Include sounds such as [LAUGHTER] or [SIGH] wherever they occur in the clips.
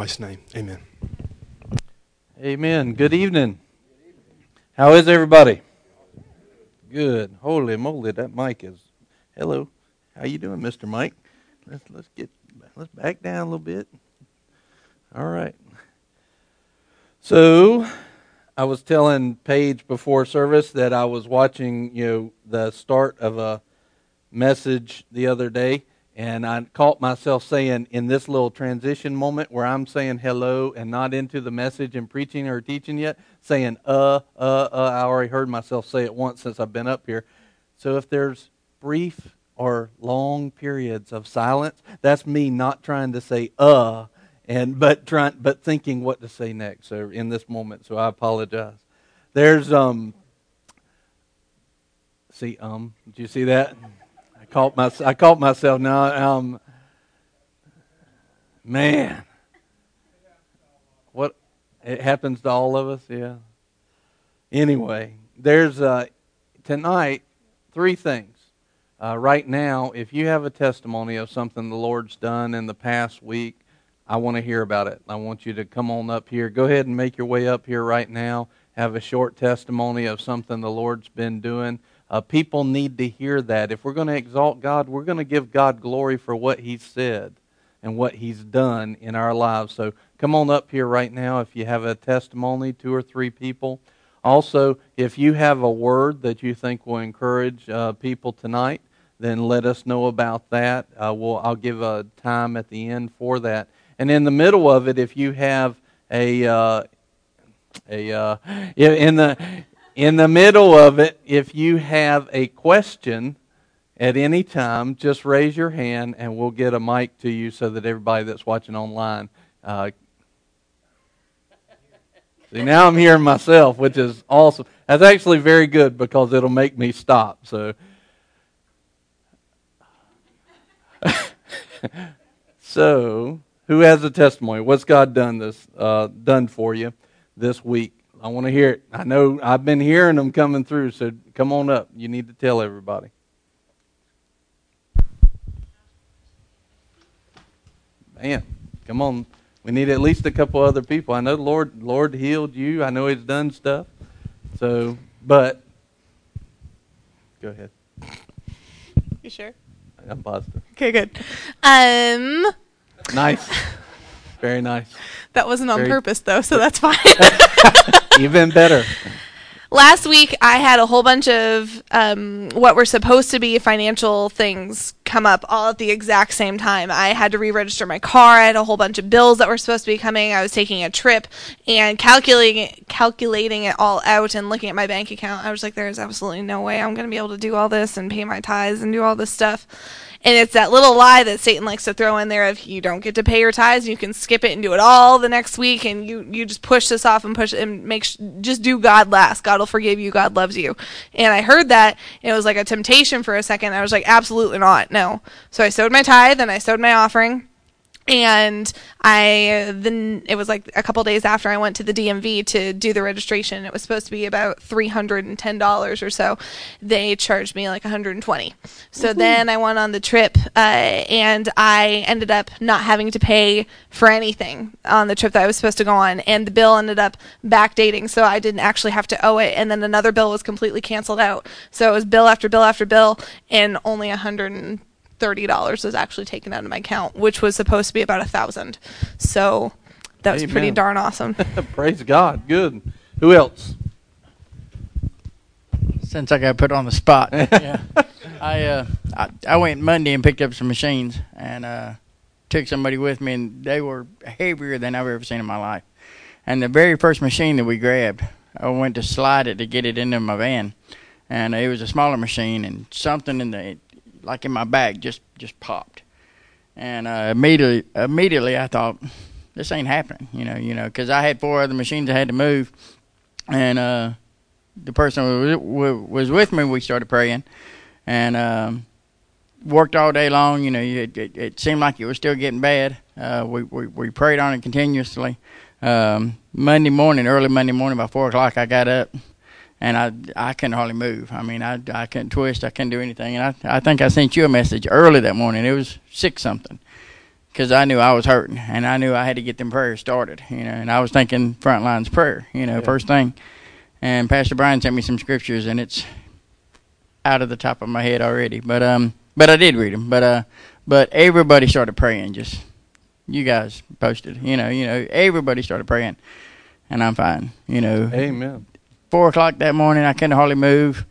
Christ's name, amen. Amen. Good evening. How is everybody? Good. Holy moly, that mic is. Hello. How you doing, Mr. Mike? Let's let's get let's back down a little bit. All right. So, I was telling Paige before service that I was watching, you know, the start of a message the other day and I caught myself saying in this little transition moment where I'm saying hello and not into the message and preaching or teaching yet, saying uh, uh, uh. I already heard myself say it once since I've been up here. So if there's brief or long periods of silence, that's me not trying to say uh and but trying but thinking what to say next. So in this moment, so I apologize. There's um see um did you see that? Caught my, I caught myself now. Um, man, what it happens to all of us, yeah. Anyway, there's uh, tonight three things. Uh, right now, if you have a testimony of something the Lord's done in the past week, I want to hear about it. I want you to come on up here. Go ahead and make your way up here right now. Have a short testimony of something the Lord's been doing. Uh, people need to hear that. If we're going to exalt God, we're going to give God glory for what He's said and what He's done in our lives. So come on up here right now if you have a testimony, two or three people. Also, if you have a word that you think will encourage uh, people tonight, then let us know about that. Uh, we'll, I'll give a time at the end for that. And in the middle of it, if you have a uh, a uh, in the in the middle of it, if you have a question at any time, just raise your hand and we'll get a mic to you so that everybody that's watching online. Uh, see, now I'm hearing myself, which is awesome. That's actually very good because it'll make me stop. So. [LAUGHS] so, who has a testimony? What's God done this uh, done for you this week? I want to hear it. I know I've been hearing them coming through, so come on up. You need to tell everybody. Man, come on. We need at least a couple other people. I know the Lord Lord healed you. I know He's done stuff. So, but go ahead. You sure? I'm positive. Okay, good. Um, nice. Very nice. That wasn't on Very purpose, though, so that's fine. [LAUGHS] [LAUGHS] Even better. Last week, I had a whole bunch of um, what were supposed to be financial things come up all at the exact same time. I had to re register my car. I had a whole bunch of bills that were supposed to be coming. I was taking a trip and calculating, calculating it all out and looking at my bank account. I was like, there's absolutely no way I'm going to be able to do all this and pay my tithes and do all this stuff. And it's that little lie that Satan likes to throw in there of you don't get to pay your tithes, you can skip it and do it all the next week, and you you just push this off and push and make sh- just do God last. God will forgive you. God loves you. And I heard that, and it was like a temptation for a second. I was like, absolutely not, no. So I sowed my tithe and I sowed my offering and I then it was like a couple days after I went to the DMV to do the registration. It was supposed to be about three hundred and ten dollars or so. They charged me like one hundred and twenty. So then I went on the trip, uh, and I ended up not having to pay for anything on the trip that I was supposed to go on, and the bill ended up backdating, so I didn't actually have to owe it. And then another bill was completely canceled out, so it was bill after bill after bill, and only a hundred and thirty dollars was actually taken out of my account, which was supposed to be about a thousand. So that was Amen. pretty darn awesome. [LAUGHS] Praise God. Good. Who else? Since I got put on the spot, [LAUGHS] yeah, I, uh, I I went Monday and picked up some machines and uh, took somebody with me, and they were heavier than I've ever seen in my life. And the very first machine that we grabbed, I went to slide it to get it into my van, and it was a smaller machine, and something in the like in my back, just just popped, and uh, immediately immediately I thought this ain't happening, you know, you know, because I had four other machines I had to move, and uh, the person who was with me, we started praying, and um, worked all day long. You know, it, it, it seemed like it was still getting bad. Uh, we, we we prayed on it continuously. Um, Monday morning, early Monday morning, by four o'clock, I got up and I I couldn't hardly move. I mean, I I couldn't twist. I couldn't do anything. And I I think I sent you a message early that morning. It was six something, because I knew I was hurting and I knew I had to get them prayers started, you know. And I was thinking front lines prayer, you know, yeah. first thing. And Pastor Brian sent me some scriptures, and it's out of the top of my head already. But um, but I did read them. But uh, but everybody started praying. Just you guys posted, you know, you know, everybody started praying, and I'm fine, you know. Amen. Four o'clock that morning, I couldn't hardly move.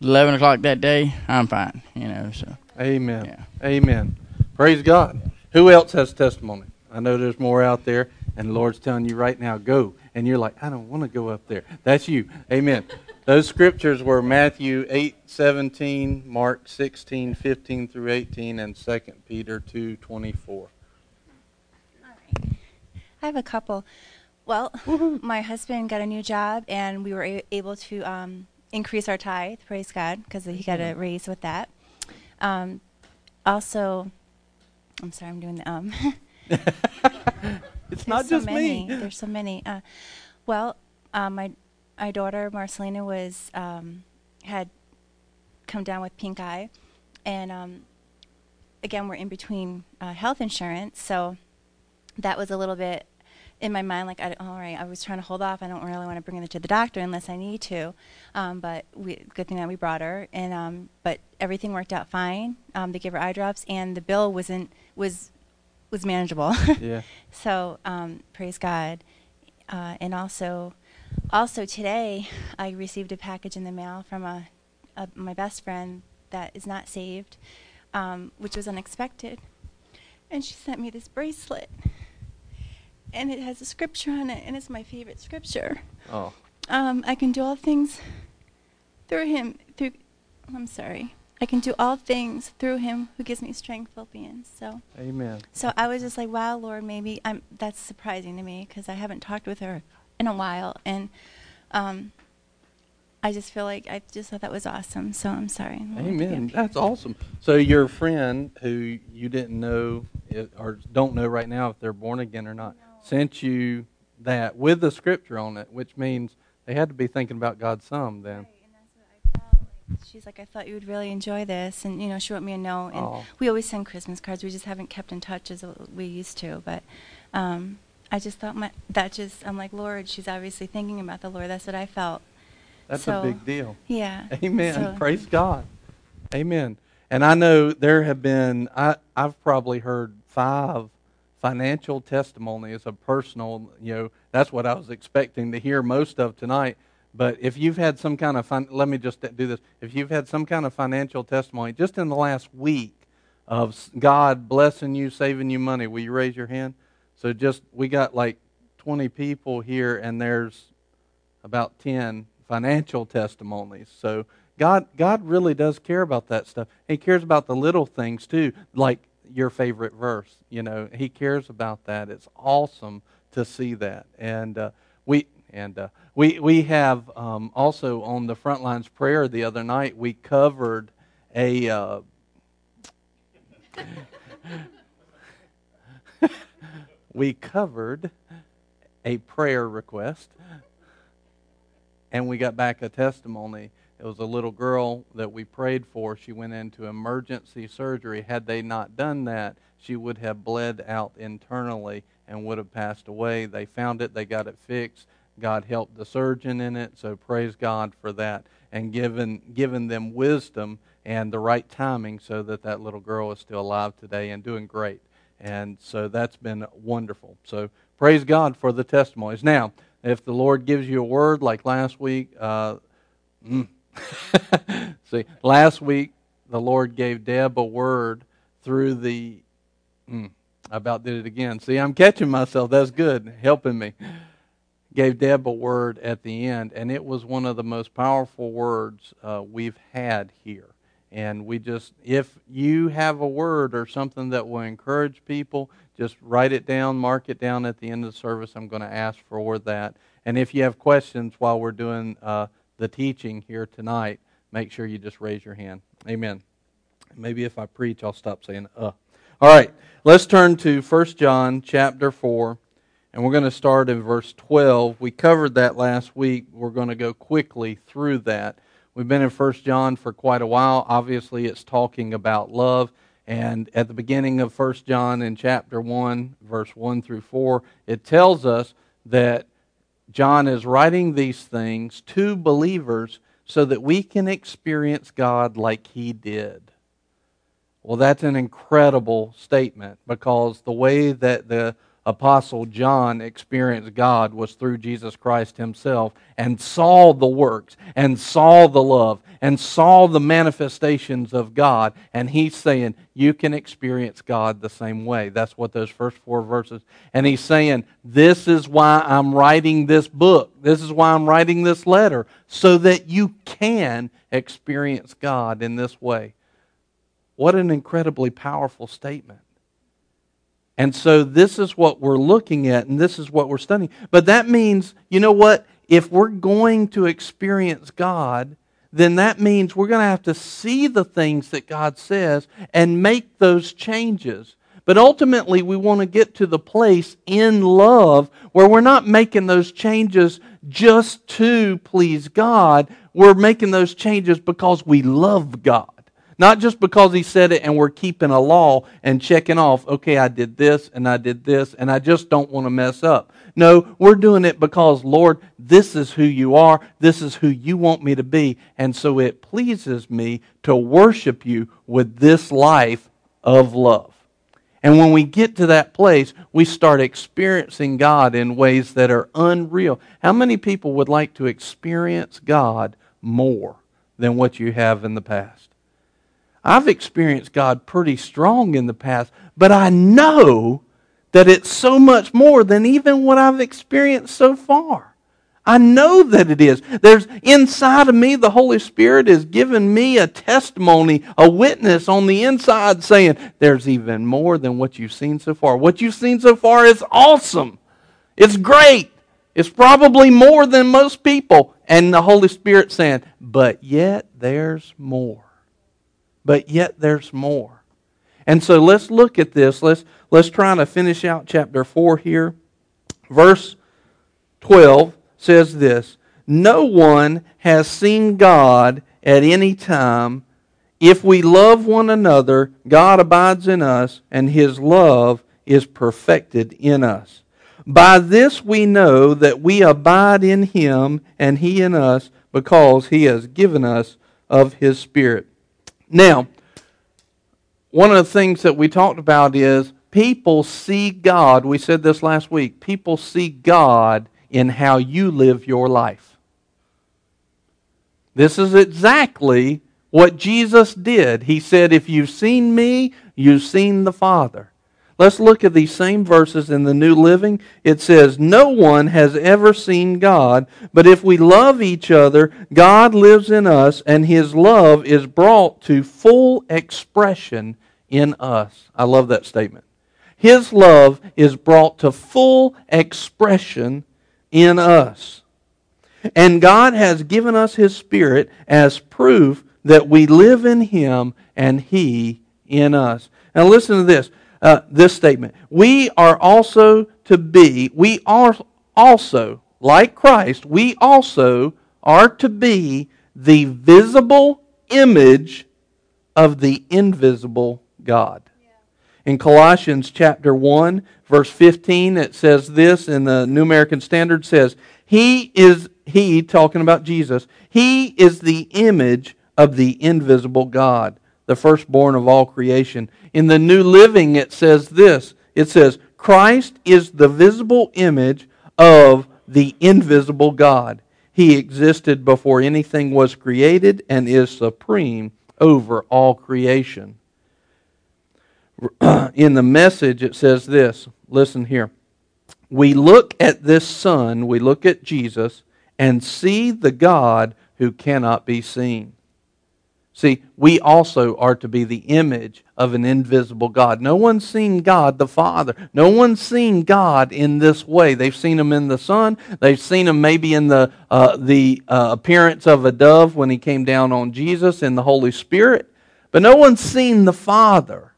Eleven o'clock that day, I'm fine, you know. So. Amen. Yeah. Amen. Praise God. Who else has testimony? I know there's more out there, and the Lord's telling you right now, go. And you're like, I don't want to go up there. That's you. Amen. [LAUGHS] Those scriptures were Matthew 8, 17, Mark 16, 15 through 18, and 2 Peter 2, 24. I have a couple. Well, my husband got a new job, and we were a- able to um, increase our tithe. Praise God, because he got a raise with that. Um, also, I'm sorry, I'm doing the um. [LAUGHS] it's not just so many. me. There's so many. Uh, well, uh, my my daughter Marcelina was um, had come down with pink eye, and um, again we're in between uh, health insurance, so that was a little bit in my mind like I, all right i was trying to hold off. I don't really want to bring her to the doctor unless i need to. Um, but we, good thing that we brought her. And um, but everything worked out fine. Um, they gave her eye drops and the bill wasn't was was manageable. [LAUGHS] Yeah. So um, praise god. Uh, and also also today i received a package in the mail from a, a my best friend that is not saved um, which was unexpected. And she sent me this bracelet and it has a scripture on it, and it's my favorite scripture. Oh. Um, I can do all things through Him. Through, I'm sorry. I can do all things through Him who gives me strength, Philippians. So. Amen. So I was just like, wow, Lord, maybe I'm. That's surprising to me because I haven't talked with her in a while, and um, I just feel like I just thought that was awesome. So I'm sorry. Amen. That's awesome. So your friend who you didn't know or don't know right now if they're born again or not sent you that with the scripture on it, which means they had to be thinking about God some then. Right, and that's I felt. Like, she's like, I thought you would really enjoy this, and you know, she wrote me a note. And oh. we always send Christmas cards. We just haven't kept in touch as we used to. But um, I just thought my that just I'm like, Lord, she's obviously thinking about the Lord. That's what I felt. That's so, a big deal. Yeah. Amen. So, Praise God. Amen. And I know there have been I I've probably heard five financial testimony is a personal, you know, that's what I was expecting to hear most of tonight. But if you've had some kind of, fin- let me just do this. If you've had some kind of financial testimony just in the last week of God blessing you, saving you money, will you raise your hand? So just, we got like 20 people here, and there's about 10 financial testimonies. So God, God really does care about that stuff. He cares about the little things too, like your favorite verse. You know, he cares about that. It's awesome to see that. And uh, we and uh, we we have um, also on the front lines prayer the other night we covered a. Uh, [LAUGHS] we covered a prayer request and we got back a testimony it was a little girl that we prayed for. She went into emergency surgery. Had they not done that, she would have bled out internally and would have passed away. They found it, they got it fixed. God helped the surgeon in it, so praise God for that and given given them wisdom and the right timing so that that little girl is still alive today and doing great. And so that's been wonderful. So praise God for the testimonies. Now, if the Lord gives you a word like last week, uh, mm, [LAUGHS] See, last week the Lord gave Deb a word through the. Mm, I about did it again. See, I'm catching myself. That's good, helping me. Gave Deb a word at the end, and it was one of the most powerful words uh, we've had here. And we just, if you have a word or something that will encourage people, just write it down, mark it down at the end of the service. I'm going to ask for that. And if you have questions while we're doing uh, the teaching here tonight, make sure you just raise your hand. Amen. Maybe if I preach, I'll stop saying uh. All right, let's turn to 1 John chapter 4, and we're going to start in verse 12. We covered that last week. We're going to go quickly through that. We've been in 1 John for quite a while. Obviously, it's talking about love, And at the beginning of 1 John in chapter 1, verse 1 through 4, it tells us that John is writing these things to believers so that we can experience God like he did. Well, that's an incredible statement because the way that the Apostle John experienced God was through Jesus Christ himself and saw the works and saw the love and saw the manifestations of God. And he's saying, You can experience God the same way. That's what those first four verses. And he's saying, This is why I'm writing this book. This is why I'm writing this letter, so that you can experience God in this way. What an incredibly powerful statement. And so this is what we're looking at and this is what we're studying. But that means, you know what? If we're going to experience God, then that means we're going to have to see the things that God says and make those changes. But ultimately, we want to get to the place in love where we're not making those changes just to please God. We're making those changes because we love God. Not just because he said it and we're keeping a law and checking off, okay, I did this and I did this and I just don't want to mess up. No, we're doing it because, Lord, this is who you are. This is who you want me to be. And so it pleases me to worship you with this life of love. And when we get to that place, we start experiencing God in ways that are unreal. How many people would like to experience God more than what you have in the past? I've experienced God pretty strong in the past, but I know that it's so much more than even what I've experienced so far. I know that it is. There's inside of me, the Holy Spirit has given me a testimony, a witness on the inside saying, there's even more than what you've seen so far. What you've seen so far is awesome. It's great. It's probably more than most people. And the Holy Spirit saying, but yet there's more but yet there's more. And so let's look at this. Let's, let's try to finish out chapter 4 here. Verse 12 says this No one has seen God at any time. If we love one another, God abides in us, and his love is perfected in us. By this we know that we abide in him, and he in us, because he has given us of his Spirit. Now, one of the things that we talked about is people see God. We said this last week. People see God in how you live your life. This is exactly what Jesus did. He said, If you've seen me, you've seen the Father. Let's look at these same verses in the New Living. It says, No one has ever seen God, but if we love each other, God lives in us, and his love is brought to full expression in us. I love that statement. His love is brought to full expression in us. And God has given us His Spirit as proof that we live in Him and He in us. Now, listen to this uh, this statement. We are also to be, we are also, like Christ, we also are to be the visible image of the invisible God. In Colossians chapter 1, verse 15, it says this in the New American Standard says, He is, He, talking about Jesus, He is the image of the invisible God the firstborn of all creation. In the New Living, it says this it says, Christ is the visible image of the invisible God. He existed before anything was created and is supreme over all creation. [CLEARS THROAT] In the message, it says this listen here. We look at this Son, we look at Jesus, and see the God who cannot be seen. See, we also are to be the image of an invisible God. No one's seen God the Father. No one's seen God in this way. They've seen him in the Son. They've seen him maybe in the, uh, the uh, appearance of a dove when he came down on Jesus in the Holy Spirit. But no one's seen the Father.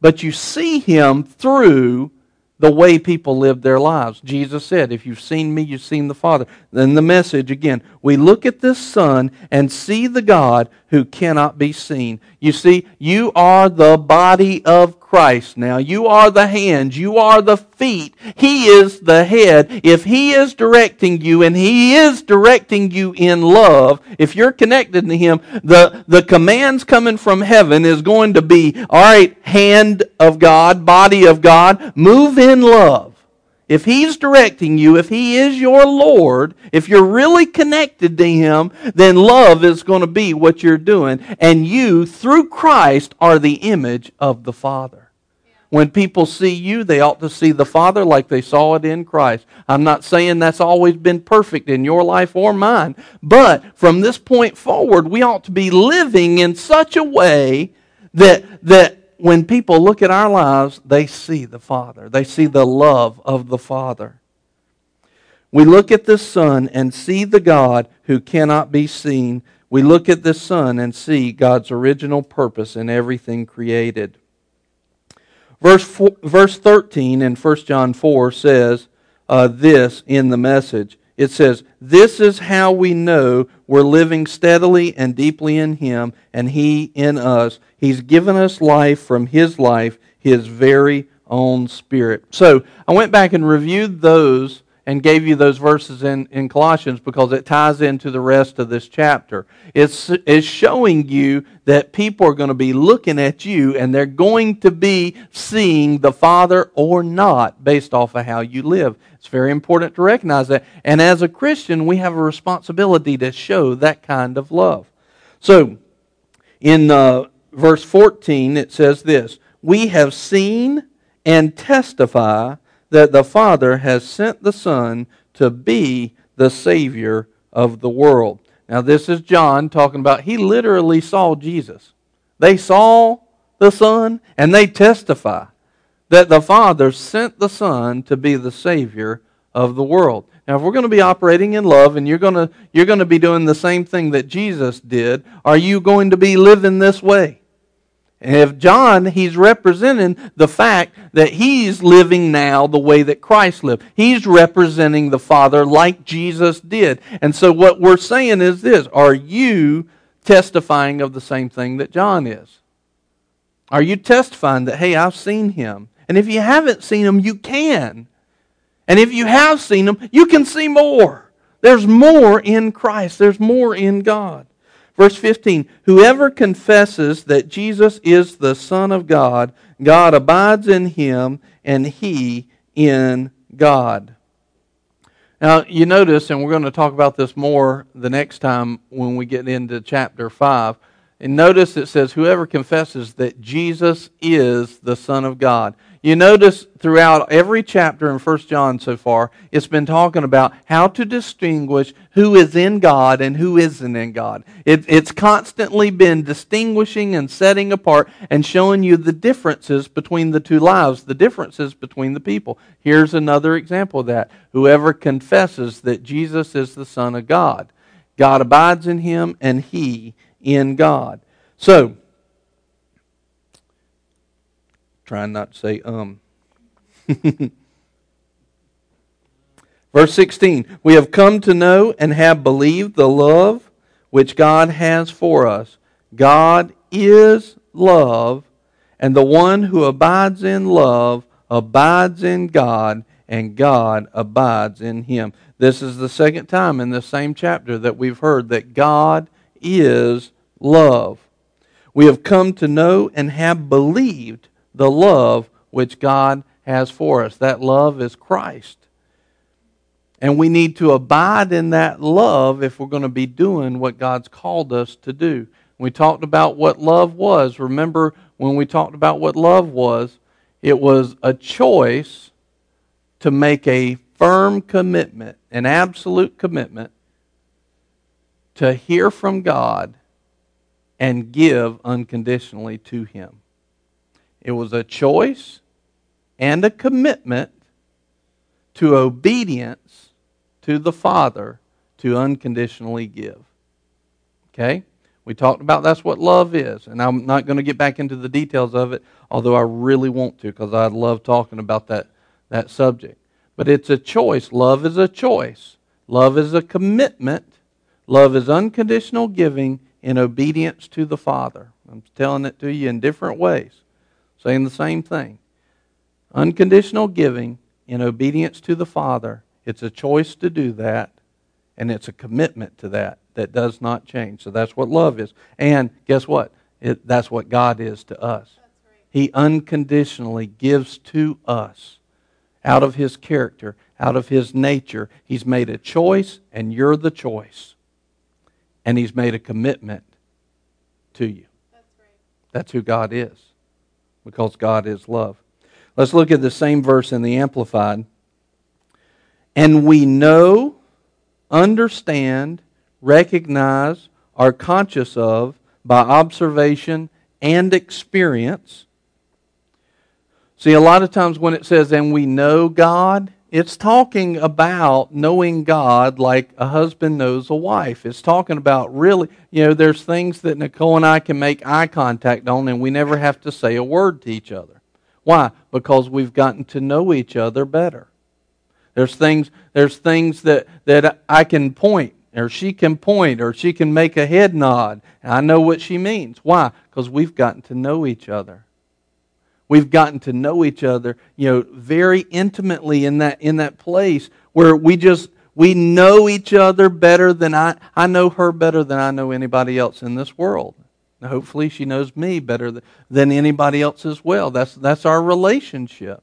But you see him through the way people live their lives. Jesus said, If you've seen me, you've seen the Father. Then the message again we look at this Son and see the God who cannot be seen. You see, you are the body of Christ now. You are the hands. You are the feet. He is the head. If He is directing you and He is directing you in love, if you're connected to Him, the, the commands coming from heaven is going to be, all right, hand of God, body of God, move in love. If He's directing you, if He is your Lord, if you're really connected to Him, then love is going to be what you're doing. And you, through Christ, are the image of the Father. When people see you, they ought to see the Father like they saw it in Christ. I'm not saying that's always been perfect in your life or mine, but from this point forward, we ought to be living in such a way that, that when people look at our lives, they see the Father. They see the love of the Father. We look at the Son and see the God who cannot be seen. We look at the Son and see God's original purpose in everything created. Verse, four, verse 13 in 1 John 4 says uh, this in the message. It says, This is how we know we're living steadily and deeply in Him and He in us. He's given us life from His life, His very own Spirit. So I went back and reviewed those and gave you those verses in, in Colossians because it ties into the rest of this chapter. It's, it's showing you that people are going to be looking at you and they're going to be seeing the Father or not based off of how you live. It's very important to recognize that. And as a Christian, we have a responsibility to show that kind of love. So, in uh, verse 14, it says this We have seen and testify that the Father has sent the Son to be the Savior of the world. Now, this is John talking about, he literally saw Jesus. They saw the Son and they testify that the Father sent the Son to be the Savior of the world. Now, if we're going to be operating in love and you're going to, you're going to be doing the same thing that Jesus did, are you going to be living this way? And if John, he's representing the fact that he's living now the way that Christ lived. He's representing the Father like Jesus did. And so what we're saying is this Are you testifying of the same thing that John is? Are you testifying that, hey, I've seen him? And if you haven't seen him, you can. And if you have seen him, you can see more. There's more in Christ, there's more in God. Verse 15 Whoever confesses that Jesus is the Son of God, God abides in him, and he in God. Now, you notice, and we're going to talk about this more the next time when we get into chapter 5. And notice it says, Whoever confesses that Jesus is the Son of God. You notice throughout every chapter in 1 John so far, it's been talking about how to distinguish who is in God and who isn't in God. It, it's constantly been distinguishing and setting apart and showing you the differences between the two lives, the differences between the people. Here's another example of that. Whoever confesses that Jesus is the Son of God, God abides in him and he in God. So, Trying not to say um. [LAUGHS] Verse 16 We have come to know and have believed the love which God has for us. God is love, and the one who abides in love abides in God, and God abides in him. This is the second time in the same chapter that we've heard that God is love. We have come to know and have believed the love which God has for us. That love is Christ. And we need to abide in that love if we're going to be doing what God's called us to do. We talked about what love was. Remember when we talked about what love was? It was a choice to make a firm commitment, an absolute commitment to hear from God and give unconditionally to Him. It was a choice and a commitment to obedience to the Father to unconditionally give. Okay? We talked about that's what love is. And I'm not going to get back into the details of it, although I really want to because I love talking about that, that subject. But it's a choice. Love is a choice. Love is a commitment. Love is unconditional giving in obedience to the Father. I'm telling it to you in different ways, saying the same thing. Unconditional giving in obedience to the Father. It's a choice to do that, and it's a commitment to that that does not change. So that's what love is. And guess what? It, that's what God is to us. He unconditionally gives to us out of His character, out of His nature. He's made a choice, and you're the choice. And He's made a commitment to you. That's, That's who God is, because God is love. Let's look at the same verse in the Amplified. And we know, understand, recognize, are conscious of by observation and experience. See, a lot of times when it says, and we know God, it's talking about knowing God like a husband knows a wife. It's talking about really, you know, there's things that Nicole and I can make eye contact on, and we never have to say a word to each other. Why? Because we've gotten to know each other better. There's things, there's things that, that I can point, or she can point, or she can make a head nod, and I know what she means. Why? Because we've gotten to know each other. We've gotten to know each other, you know, very intimately in that in that place where we just we know each other better than I I know her better than I know anybody else in this world. Hopefully, she knows me better than anybody else as well. That's, that's our relationship.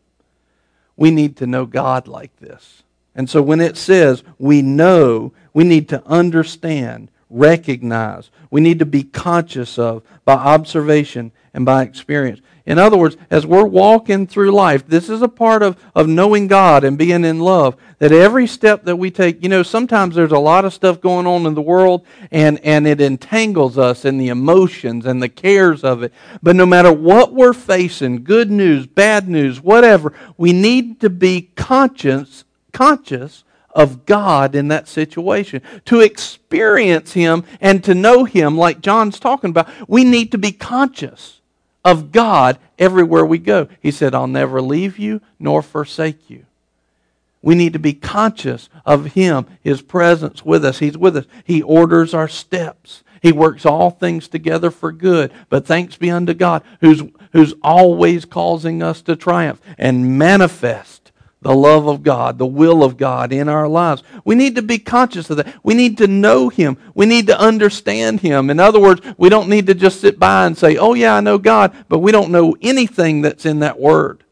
We need to know God like this. And so when it says we know, we need to understand, recognize, we need to be conscious of by observation and by experience. In other words, as we're walking through life, this is a part of, of knowing God and being in love. That every step that we take, you know, sometimes there's a lot of stuff going on in the world and, and it entangles us in the emotions and the cares of it. But no matter what we're facing, good news, bad news, whatever, we need to be conscious, conscious of God in that situation. To experience Him and to know Him, like John's talking about, we need to be conscious of God everywhere we go. He said, I'll never leave you nor forsake you. We need to be conscious of Him, His presence with us. He's with us. He orders our steps. He works all things together for good. But thanks be unto God, who's, who's always causing us to triumph and manifest the love of God, the will of God in our lives. We need to be conscious of that. We need to know Him. We need to understand Him. In other words, we don't need to just sit by and say, oh, yeah, I know God, but we don't know anything that's in that Word.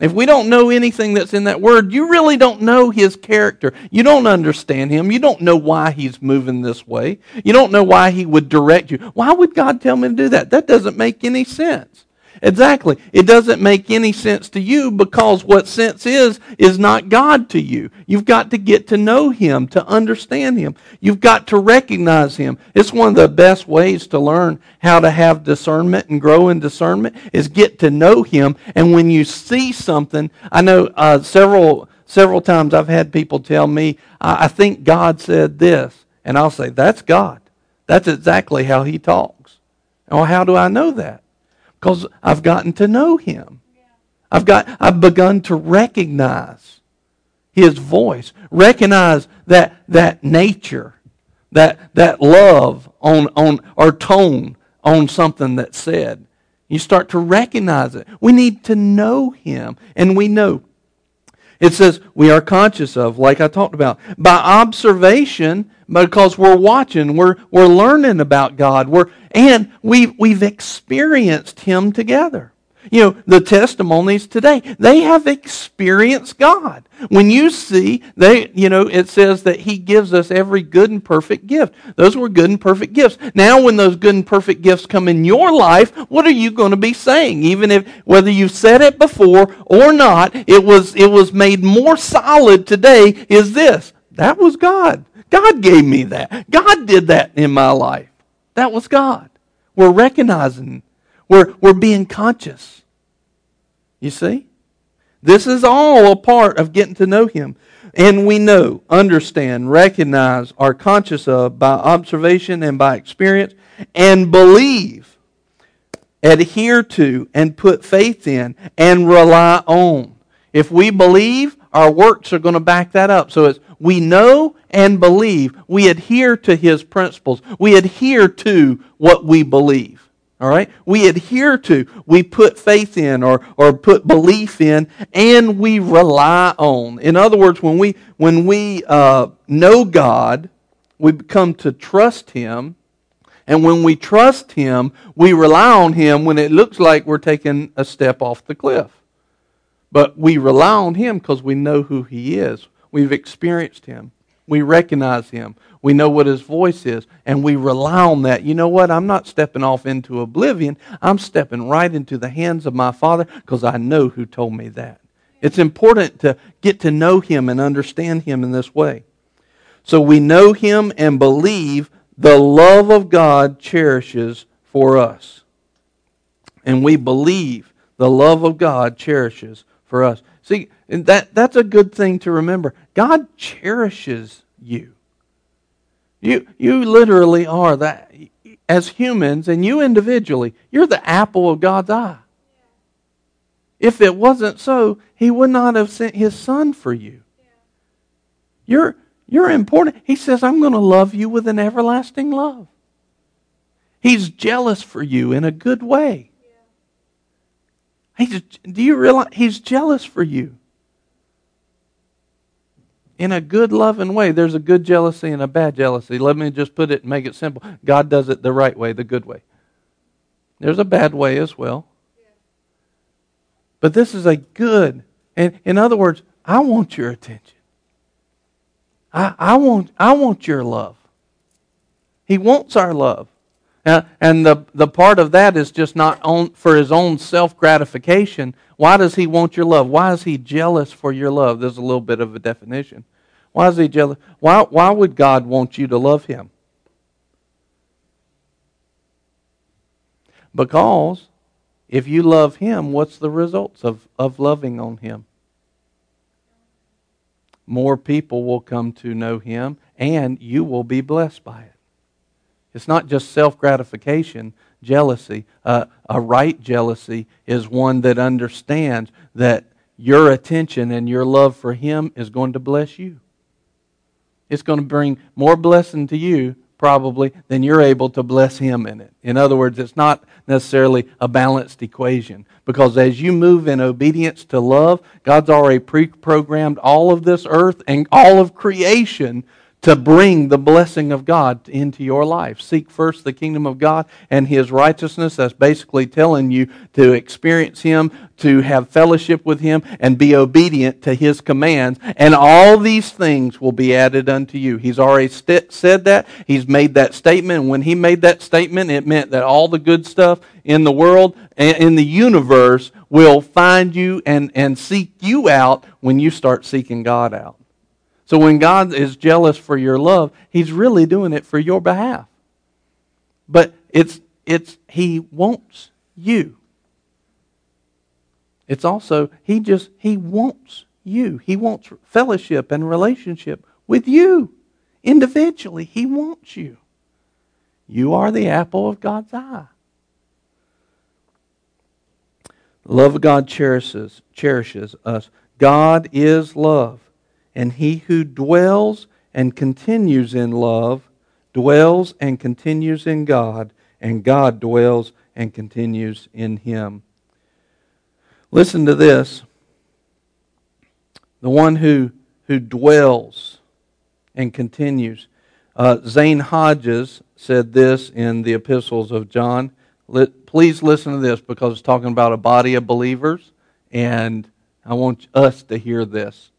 If we don't know anything that's in that Word, you really don't know His character. You don't understand Him. You don't know why He's moving this way. You don't know why He would direct you. Why would God tell me to do that? That doesn't make any sense. Exactly. It doesn't make any sense to you because what sense is, is not God to you. You've got to get to know Him, to understand Him. You've got to recognize Him. It's one of the best ways to learn how to have discernment and grow in discernment is get to know Him. And when you see something, I know uh, several, several times I've had people tell me, I, I think God said this. And I'll say, that's God. That's exactly how He talks. Well, how do I know that? Because I've gotten to know him. I've got I've begun to recognize his voice, recognize that that nature, that that love on on or tone on something that's said. You start to recognize it. We need to know him, and we know. It says we are conscious of, like I talked about, by observation, because we're watching, we're, we're learning about God, we're, and we've, we've experienced Him together. You know, the testimonies today, they have experienced God. When you see, they, you know, it says that He gives us every good and perfect gift. Those were good and perfect gifts. Now, when those good and perfect gifts come in your life, what are you going to be saying? Even if, whether you've said it before or not, it was, it was made more solid today is this. That was God. God gave me that. God did that in my life. That was God. We're recognizing, we're, we're being conscious. You see? This is all a part of getting to know Him. And we know, understand, recognize, are conscious of by observation and by experience, and believe, adhere to, and put faith in, and rely on. If we believe, our works are going to back that up. So it's we know and believe. We adhere to his principles. We adhere to what we believe. All right? We adhere to, we put faith in or, or put belief in, and we rely on. In other words, when we, when we uh, know God, we come to trust Him. And when we trust Him, we rely on Him when it looks like we're taking a step off the cliff. But we rely on Him because we know who He is. We've experienced Him. We recognize Him. We know what His voice is. And we rely on that. You know what? I'm not stepping off into oblivion. I'm stepping right into the hands of my Father because I know who told me that. It's important to get to know Him and understand Him in this way. So we know Him and believe the love of God cherishes for us. And we believe the love of God cherishes for us. See, that, that's a good thing to remember. God cherishes you. You, you literally are that. As humans, and you individually, you're the apple of God's eye. If it wasn't so, He would not have sent His Son for you. You're, you're important. He says, I'm going to love you with an everlasting love. He's jealous for you in a good way. He's, do you realize He's jealous for you? In a good, loving way. There's a good jealousy and a bad jealousy. Let me just put it and make it simple. God does it the right way, the good way. There's a bad way as well. But this is a good. And in other words, I want your attention. I, I, want, I want your love. He wants our love. Uh, and the, the part of that is just not on, for his own self gratification. Why does he want your love? Why is he jealous for your love? There's a little bit of a definition. Why is he jealous? Why, why would God want you to love him? Because if you love him, what's the results of, of loving on him? More people will come to know him, and you will be blessed by it. It's not just self gratification, jealousy. Uh, a right jealousy is one that understands that your attention and your love for Him is going to bless you. It's going to bring more blessing to you, probably, than you're able to bless Him in it. In other words, it's not necessarily a balanced equation. Because as you move in obedience to love, God's already pre programmed all of this earth and all of creation to bring the blessing of God into your life. Seek first the kingdom of God and His righteousness. That's basically telling you to experience Him, to have fellowship with Him, and be obedient to His commands. And all these things will be added unto you. He's already st- said that. He's made that statement. When He made that statement, it meant that all the good stuff in the world and in the universe will find you and, and seek you out when you start seeking God out. So when God is jealous for your love, He's really doing it for your behalf. But it's, it's He wants you. It's also, He just, He wants you. He wants fellowship and relationship with you. Individually, He wants you. You are the apple of God's eye. The love of God cherishes, cherishes us. God is love. And he who dwells and continues in love dwells and continues in God, and God dwells and continues in him. Listen to this. The one who, who dwells and continues. Uh, Zane Hodges said this in the epistles of John. Let, please listen to this because it's talking about a body of believers, and I want us to hear this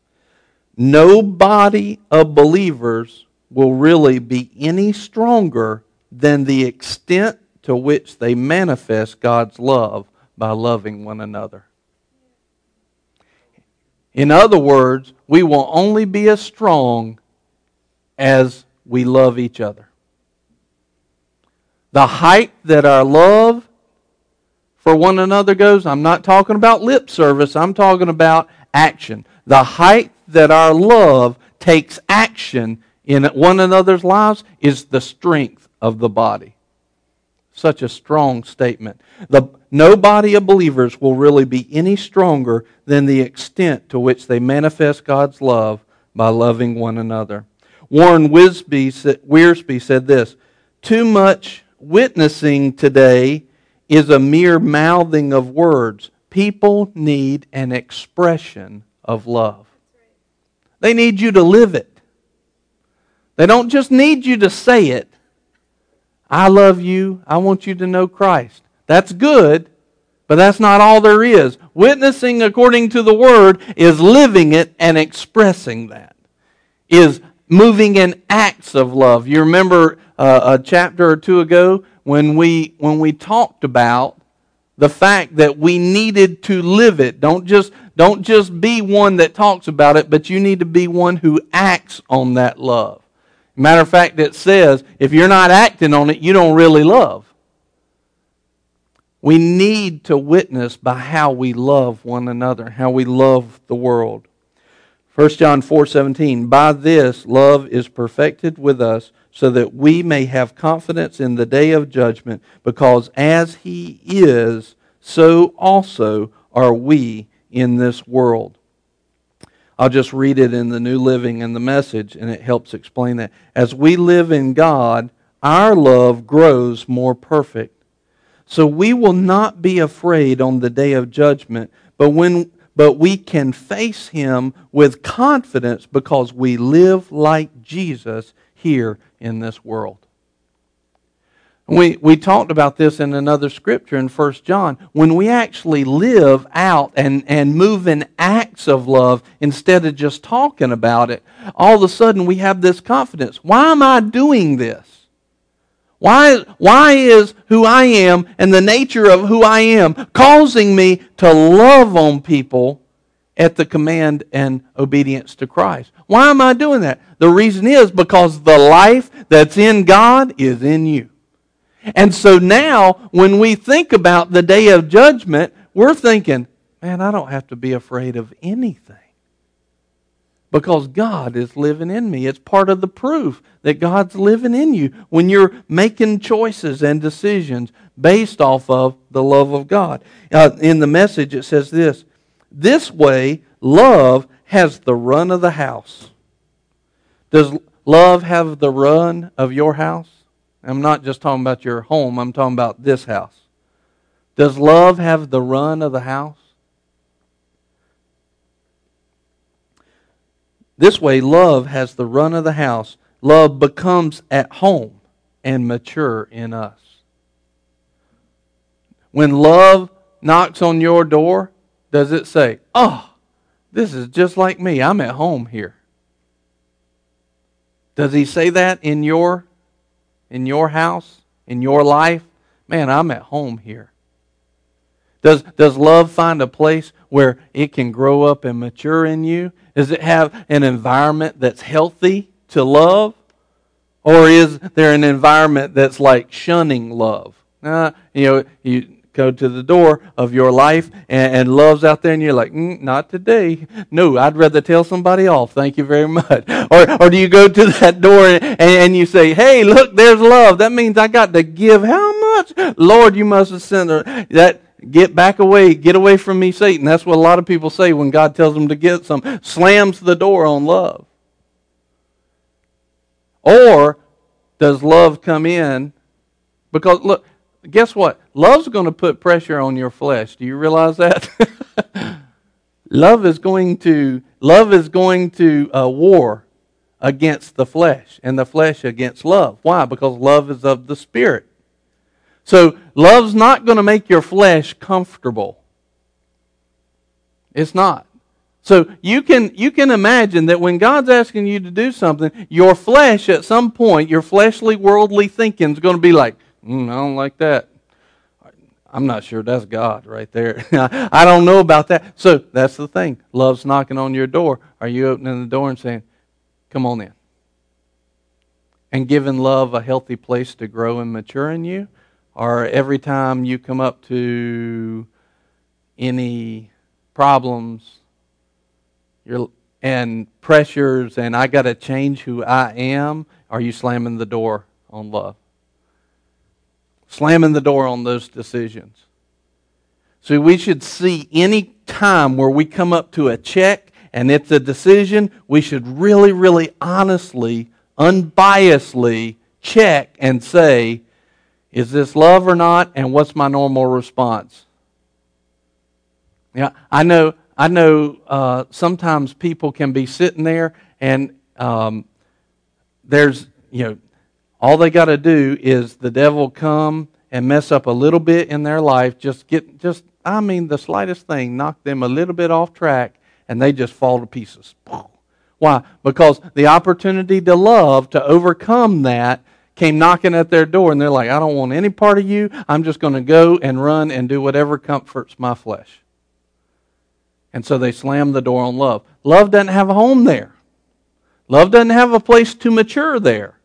no body of believers will really be any stronger than the extent to which they manifest God's love by loving one another. In other words, we will only be as strong as we love each other. The height that our love for one another goes, I'm not talking about lip service, I'm talking about action. The height that our love takes action in one another's lives is the strength of the body. Such a strong statement. The, no body of believers will really be any stronger than the extent to which they manifest God's love by loving one another. Warren Wiersbe said this Too much witnessing today is a mere mouthing of words. People need an expression of love. They need you to live it. They don't just need you to say it. I love you. I want you to know Christ. That's good, but that's not all there is. Witnessing according to the Word is living it and expressing that, is moving in acts of love. You remember uh, a chapter or two ago when we, when we talked about the fact that we needed to live it. Don't just, don't just be one that talks about it, but you need to be one who acts on that love. Matter of fact, it says if you're not acting on it, you don't really love. We need to witness by how we love one another, how we love the world. 1 John 4:17 By this love is perfected with us so that we may have confidence in the day of judgment because as he is so also are we in this world. I'll just read it in the New Living and the Message, and it helps explain that. As we live in God, our love grows more perfect. So we will not be afraid on the day of judgment, but when but we can face him with confidence because we live like Jesus here in this world. We, we talked about this in another scripture in 1 John. When we actually live out and, and move in acts of love instead of just talking about it, all of a sudden we have this confidence. Why am I doing this? Why, why is who I am and the nature of who I am causing me to love on people at the command and obedience to Christ? Why am I doing that? The reason is because the life that's in God is in you. And so now, when we think about the day of judgment, we're thinking, man, I don't have to be afraid of anything. Because God is living in me. It's part of the proof that God's living in you when you're making choices and decisions based off of the love of God. Uh, in the message, it says this This way, love has the run of the house. Does love have the run of your house? I'm not just talking about your home, I'm talking about this house. Does love have the run of the house? This way, love has the run of the house. Love becomes at home and mature in us. When love knocks on your door, does it say, Oh, this is just like me. I'm at home here? Does he say that in your in your house, in your life, man, I'm at home here. Does, does love find a place where it can grow up and mature in you? Does it have an environment that's healthy to love? Or is there an environment that's like shunning love? Uh, you know, you, go to the door of your life and, and love's out there and you're like, mm, not today. No, I'd rather tell somebody off. Thank you very much. [LAUGHS] Or, or do you go to [LAUGHS] that door and, and you say, hey, look, there's love. That means I got to give how much? Lord, you must have sent her. That, get back away, get away from me, Satan. That's what a lot of people say when God tells them to get some. Slams the door on love. Or does love come in? Because look, guess what? Love's going to put pressure on your flesh. Do you realize that? [LAUGHS] love is going to love is going to uh, war against the flesh, and the flesh against love. Why? Because love is of the spirit. So love's not going to make your flesh comfortable. It's not. So you can you can imagine that when God's asking you to do something, your flesh at some point, your fleshly worldly thinking is going to be like, mm, I don't like that. I'm not sure that's God right there. [LAUGHS] I don't know about that. So that's the thing. Love's knocking on your door. Are you opening the door and saying, Come on in? And giving love a healthy place to grow and mature in you? Or every time you come up to any problems and pressures and I got to change who I am, are you slamming the door on love? Slamming the door on those decisions. So we should see any time where we come up to a check and it's a decision, we should really, really honestly, unbiasedly check and say, is this love or not? And what's my normal response? Yeah, I know. I know. Uh, sometimes people can be sitting there, and um, there's you know, all they got to do is the devil come and mess up a little bit in their life. Just get just I mean, the slightest thing knock them a little bit off track, and they just fall to pieces. Why? Because the opportunity to love, to overcome that, came knocking at their door, and they're like, I don't want any part of you. I'm just going to go and run and do whatever comforts my flesh. And so they slam the door on love. Love doesn't have a home there. Love doesn't have a place to mature there.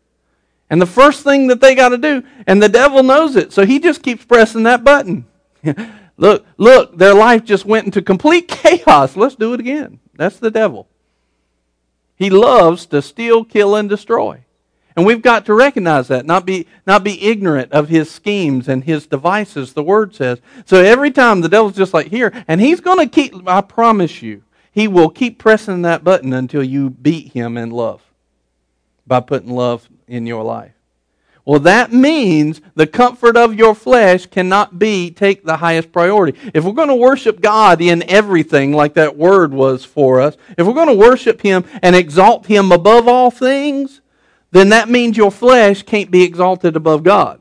And the first thing that they got to do, and the devil knows it, so he just keeps pressing that button. [LAUGHS] look, look, their life just went into complete [LAUGHS] chaos. Let's do it again. That's the devil. He loves to steal, kill, and destroy. And we've got to recognize that, not be, not be ignorant of his schemes and his devices, the word says. So every time the devil's just like, here, and he's going to keep, I promise you, he will keep pressing that button until you beat him in love by putting love in your life. Well, that means the comfort of your flesh cannot be take the highest priority. If we're going to worship God in everything, like that word was for us, if we're going to worship Him and exalt Him above all things, then that means your flesh can't be exalted above God.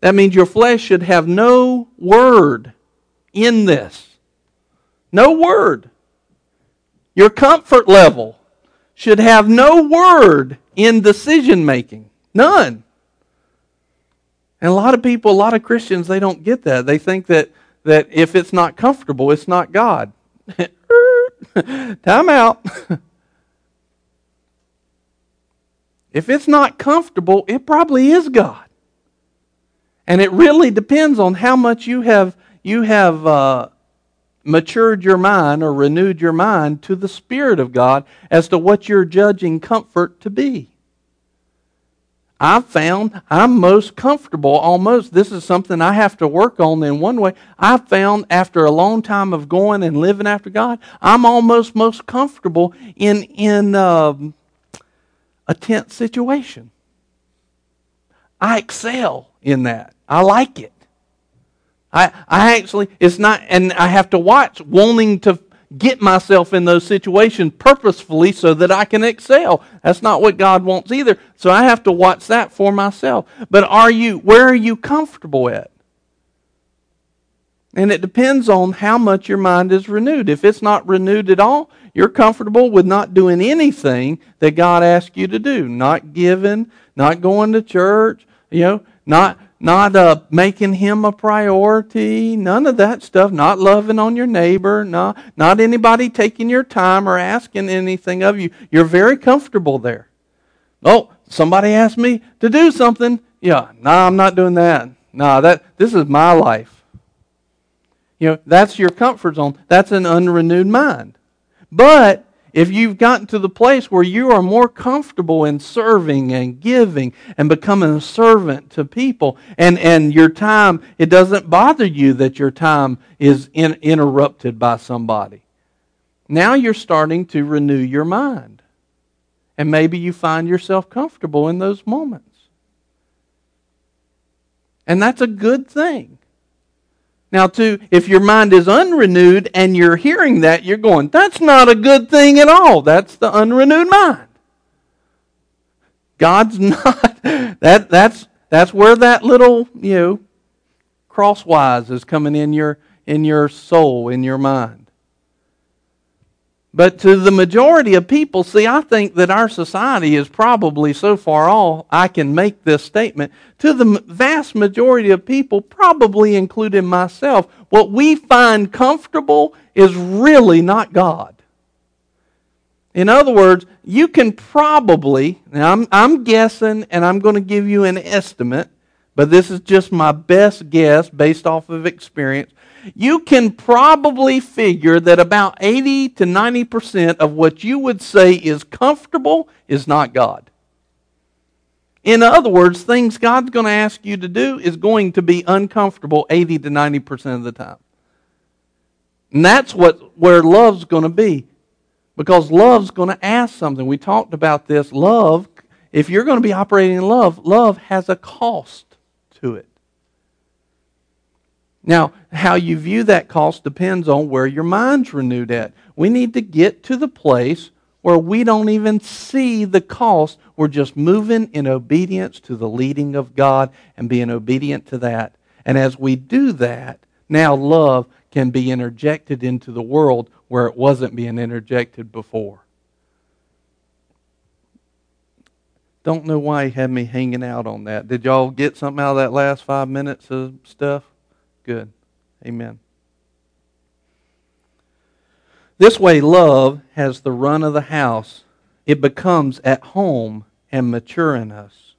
That means your flesh should have no word in this. No word. Your comfort level should have no word in decision making. None. And a lot of people, a lot of Christians, they don't get that. They think that, that if it's not comfortable, it's not God. [LAUGHS] Time out. [LAUGHS] if it's not comfortable, it probably is God. And it really depends on how much you have, you have uh, matured your mind or renewed your mind to the Spirit of God as to what you're judging comfort to be. I've found I'm most comfortable almost. This is something I have to work on in one way. I've found after a long time of going and living after God, I'm almost most comfortable in, in um, a tense situation. I excel in that. I like it. I, I actually, it's not, and I have to watch wanting to get myself in those situations purposefully so that I can excel. That's not what God wants either. So I have to watch that for myself. But are you, where are you comfortable at? And it depends on how much your mind is renewed. If it's not renewed at all, you're comfortable with not doing anything that God asks you to do. Not giving, not going to church, you know, not not uh, making him a priority, none of that stuff, not loving on your neighbor, not, not anybody taking your time or asking anything of you. You're very comfortable there. Oh, somebody asked me to do something. Yeah, no, nah, I'm not doing that. No, nah, that this is my life. You know, that's your comfort zone. That's an unrenewed mind. But if you've gotten to the place where you are more comfortable in serving and giving and becoming a servant to people, and, and your time, it doesn't bother you that your time is in, interrupted by somebody. Now you're starting to renew your mind. And maybe you find yourself comfortable in those moments. And that's a good thing. Now, too, if your mind is unrenewed and you're hearing that, you're going, that's not a good thing at all. That's the unrenewed mind. God's [LAUGHS] not that that's that's where that little, you know, crosswise is coming in your in your soul, in your mind. But to the majority of people, see, I think that our society is probably so far off, I can make this statement. To the vast majority of people, probably including myself, what we find comfortable is really not God. In other words, you can probably, now I'm, I'm guessing and I'm going to give you an estimate, but this is just my best guess based off of experience you can probably figure that about 80 to 90% of what you would say is comfortable is not God. In other words, things God's going to ask you to do is going to be uncomfortable 80 to 90% of the time. And that's what where love's going to be. Because love's going to ask something. We talked about this. Love, if you're going to be operating in love, love has a cost to it. Now, how you view that cost depends on where your mind's renewed at. We need to get to the place where we don't even see the cost. We're just moving in obedience to the leading of God and being obedient to that. And as we do that, now love can be interjected into the world where it wasn't being interjected before. Don't know why he had me hanging out on that. Did y'all get something out of that last five minutes of stuff? Good. Amen. This way, love has the run of the house. It becomes at home and mature in us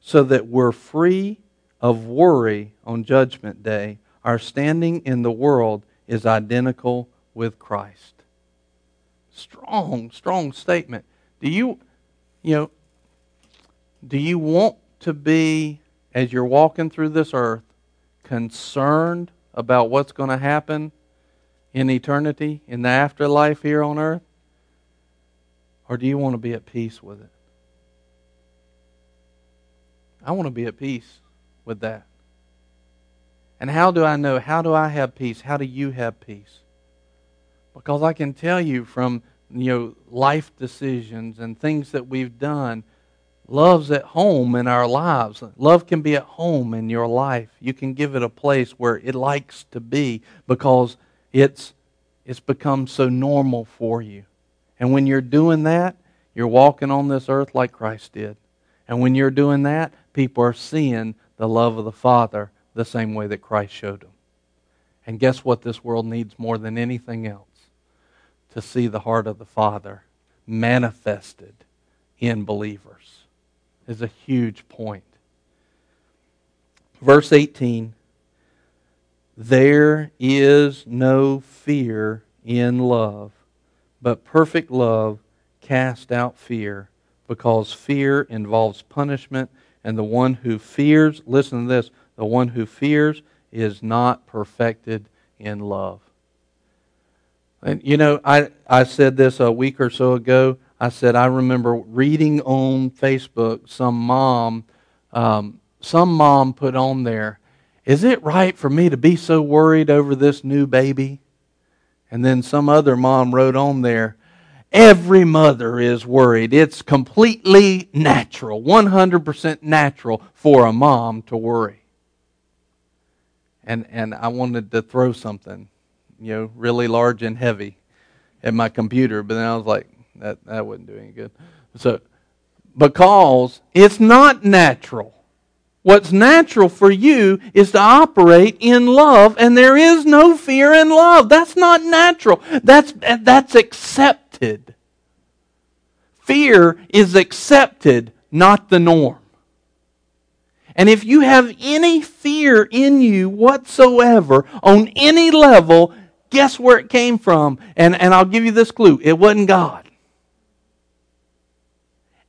so that we're free of worry on Judgment Day. Our standing in the world is identical with Christ. Strong, strong statement. Do you, you know, do you want to be, as you're walking through this earth, concerned about what's going to happen in eternity, in the afterlife here on earth? Or do you want to be at peace with it? I want to be at peace with that. And how do I know? How do I have peace? How do you have peace? Because I can tell you from you know life decisions and things that we've done Love's at home in our lives. Love can be at home in your life. You can give it a place where it likes to be because it's, it's become so normal for you. And when you're doing that, you're walking on this earth like Christ did. And when you're doing that, people are seeing the love of the Father the same way that Christ showed them. And guess what this world needs more than anything else? To see the heart of the Father manifested in believers is a huge point. Verse 18 There is no fear in love, but perfect love casts out fear, because fear involves punishment, and the one who fears, listen to this, the one who fears is not perfected in love. And you know, I, I said this a week or so ago. I said, I remember reading on Facebook some mom, um, some mom put on there, is it right for me to be so worried over this new baby? And then some other mom wrote on there, every mother is worried. It's completely natural, 100% natural for a mom to worry. And, and I wanted to throw something, you know, really large and heavy at my computer, but then I was like, that that wouldn't do any good. So because it's not natural. What's natural for you is to operate in love, and there is no fear in love. That's not natural. That's, that's accepted. Fear is accepted, not the norm. And if you have any fear in you whatsoever on any level, guess where it came from? And, and I'll give you this clue it wasn't God.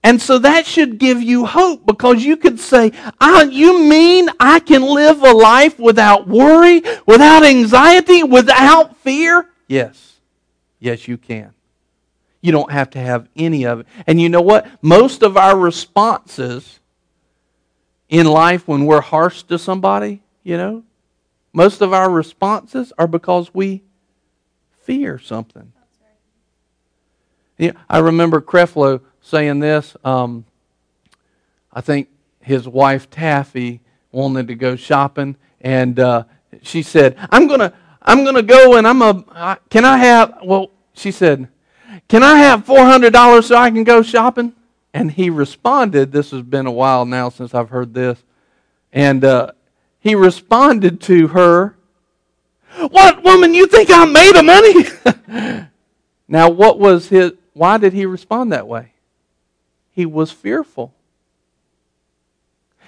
And so that should give you hope because you could say, ah, You mean I can live a life without worry, without anxiety, without fear? Yes. Yes, you can. You don't have to have any of it. And you know what? Most of our responses in life when we're harsh to somebody, you know, most of our responses are because we fear something. Yeah, I remember Creflo saying this. Um, I think his wife Taffy wanted to go shopping, and uh, she said, "I'm gonna, I'm gonna go, and I'm a. Uh, can I have? Well, she said, "Can I have four hundred dollars so I can go shopping?" And he responded. This has been a while now since I've heard this, and uh, he responded to her, "What woman? You think I'm made of money?" [LAUGHS] now, what was his? Why did he respond that way? He was fearful.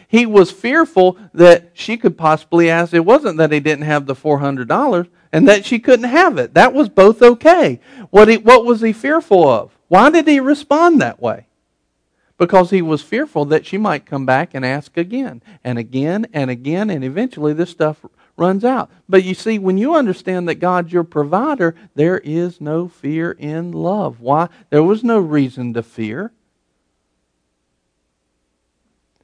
He was fearful that she could possibly ask. It wasn't that he didn't have the $400 and that she couldn't have it. That was both okay. What, he, what was he fearful of? Why did he respond that way? because he was fearful that she might come back and ask again and again and again, and eventually this stuff runs out. But you see, when you understand that God's your provider, there is no fear in love. Why? There was no reason to fear.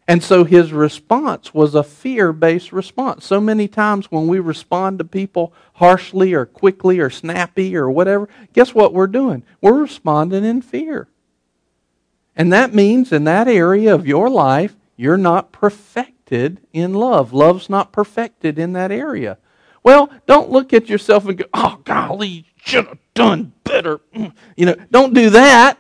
And so his response was a fear based response. So many times when we respond to people harshly or quickly or snappy or whatever, guess what we're doing? We're responding in fear. And that means in that area of your life, you're not perfected in love. Love's not perfected in that area. Well, don't look at yourself and go, oh, golly, should have done better. Mm. You know, don't do that.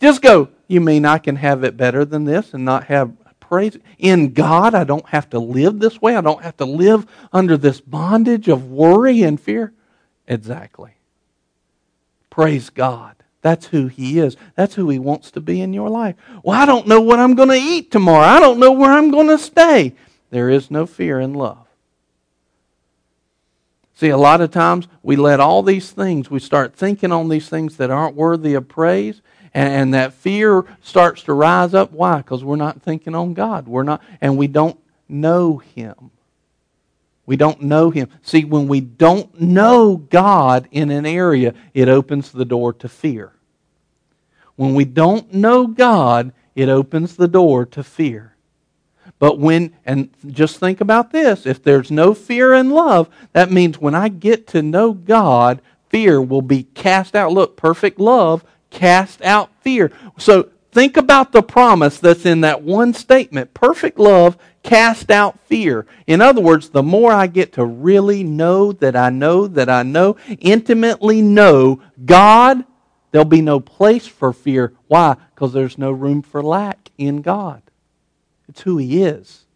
Just go, you mean I can have it better than this and not have praise? In God, I don't have to live this way. I don't have to live under this bondage of worry and fear. Exactly. Praise God. That's who He is. That's who He wants to be in your life. Well, I don't know what I'm going to eat tomorrow. I don't know where I'm going to stay. There is no fear in love. See, a lot of times we let all these things, we start thinking on these things that aren't worthy of praise, and, and that fear starts to rise up. Why? Because we're not thinking on God. We're not, and we don't know Him. We don't know Him. See, when we don't know God in an area, it opens the door to fear. When we don't know God, it opens the door to fear. But when, and just think about this if there's no fear in love, that means when I get to know God, fear will be cast out. Look, perfect love cast out fear. So think about the promise that's in that one statement perfect love cast out fear. In other words, the more I get to really know that I know that I know, intimately know God, there'll be no place for fear. Why? Because there's no room for lack in God. It's who He is.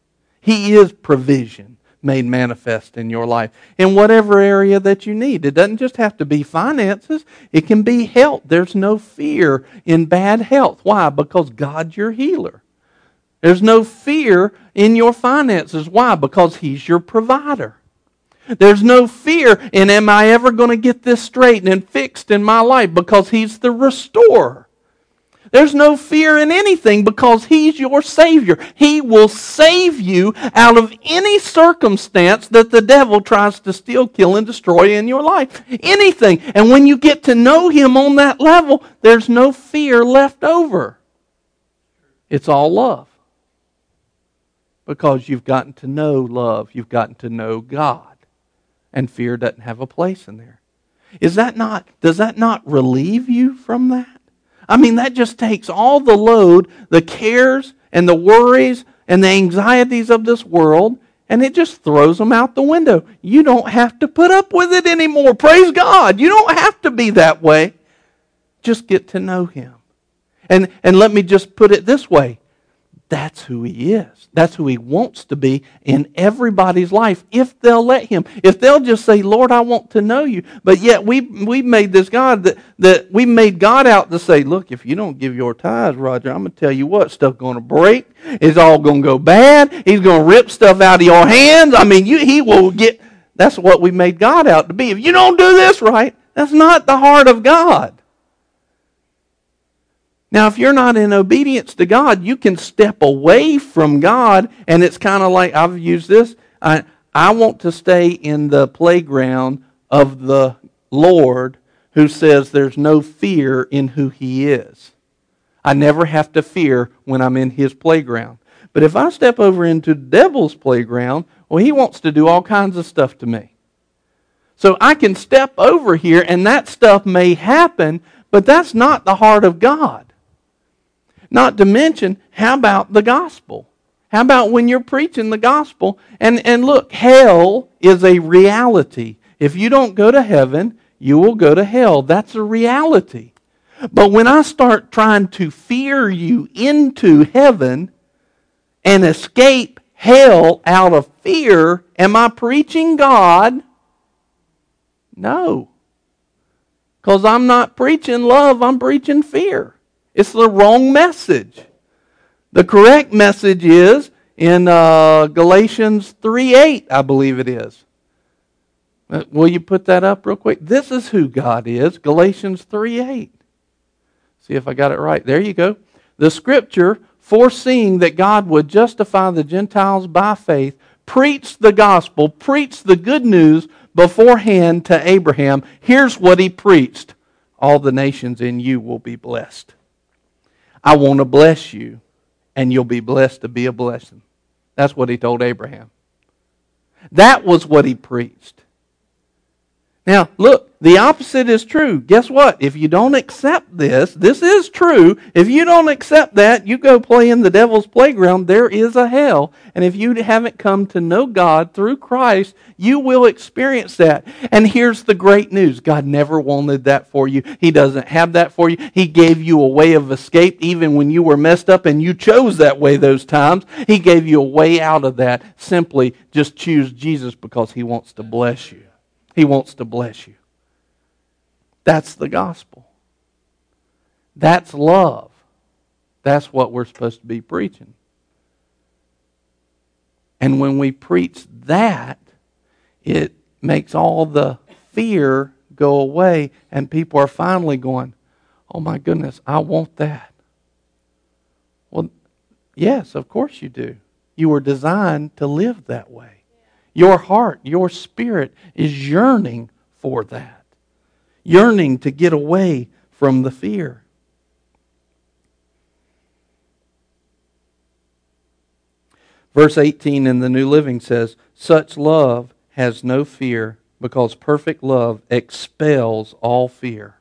He is provision made manifest in your life in whatever area that you need. It doesn't just have to be finances, it can be health. There's no fear in bad health. Why? Because God's your healer. There's no fear in your finances. Why? Because He's your provider. There's no fear in am I ever going to get this straightened and fixed in my life because He's the restorer. There's no fear in anything because He's your Savior. He will save you out of any circumstance that the devil tries to steal, kill, and destroy in your life. Anything. And when you get to know Him on that level, there's no fear left over. It's all love because you've gotten to know love, you've gotten to know God, and fear doesn't have a place in there. Is that not does that not relieve you from that? I mean that just takes all the load, the cares and the worries and the anxieties of this world and it just throws them out the window. You don't have to put up with it anymore. Praise God. You don't have to be that way. Just get to know him. And and let me just put it this way. That's who he is. That's who he wants to be in everybody's life if they'll let him. If they'll just say, Lord, I want to know you. But yet we we made this God that, that we made God out to say, look, if you don't give your tithes, Roger, I'm gonna tell you what, stuff gonna break. It's all gonna go bad. He's gonna rip stuff out of your hands. I mean, you, he will get that's what we made God out to be. If you don't do this right, that's not the heart of God. Now, if you're not in obedience to God, you can step away from God, and it's kind of like I've used this. I, I want to stay in the playground of the Lord who says there's no fear in who He is. I never have to fear when I'm in His playground. But if I step over into the devil's playground, well, he wants to do all kinds of stuff to me. So I can step over here, and that stuff may happen, but that's not the heart of God. Not to mention, how about the gospel? How about when you're preaching the gospel? And, and look, hell is a reality. If you don't go to heaven, you will go to hell. That's a reality. But when I start trying to fear you into heaven and escape hell out of fear, am I preaching God? No. Because I'm not preaching love, I'm preaching fear. It's the wrong message. The correct message is in uh, Galatians 3 8, I believe it is. Uh, will you put that up real quick? This is who God is. Galatians 3 8. See if I got it right. There you go. The scripture, foreseeing that God would justify the Gentiles by faith, preached the gospel, preached the good news beforehand to Abraham. Here's what he preached All the nations in you will be blessed. I want to bless you, and you'll be blessed to be a blessing. That's what he told Abraham. That was what he preached. Now, look, the opposite is true. Guess what? If you don't accept this, this is true. If you don't accept that, you go play in the devil's playground. There is a hell. And if you haven't come to know God through Christ, you will experience that. And here's the great news God never wanted that for you. He doesn't have that for you. He gave you a way of escape even when you were messed up and you chose that way those times. He gave you a way out of that. Simply just choose Jesus because He wants to bless you. He wants to bless you. That's the gospel. That's love. That's what we're supposed to be preaching. And when we preach that, it makes all the fear go away, and people are finally going, Oh my goodness, I want that. Well, yes, of course you do. You were designed to live that way. Your heart, your spirit is yearning for that, yearning to get away from the fear. Verse 18 in the New Living says, Such love has no fear because perfect love expels all fear.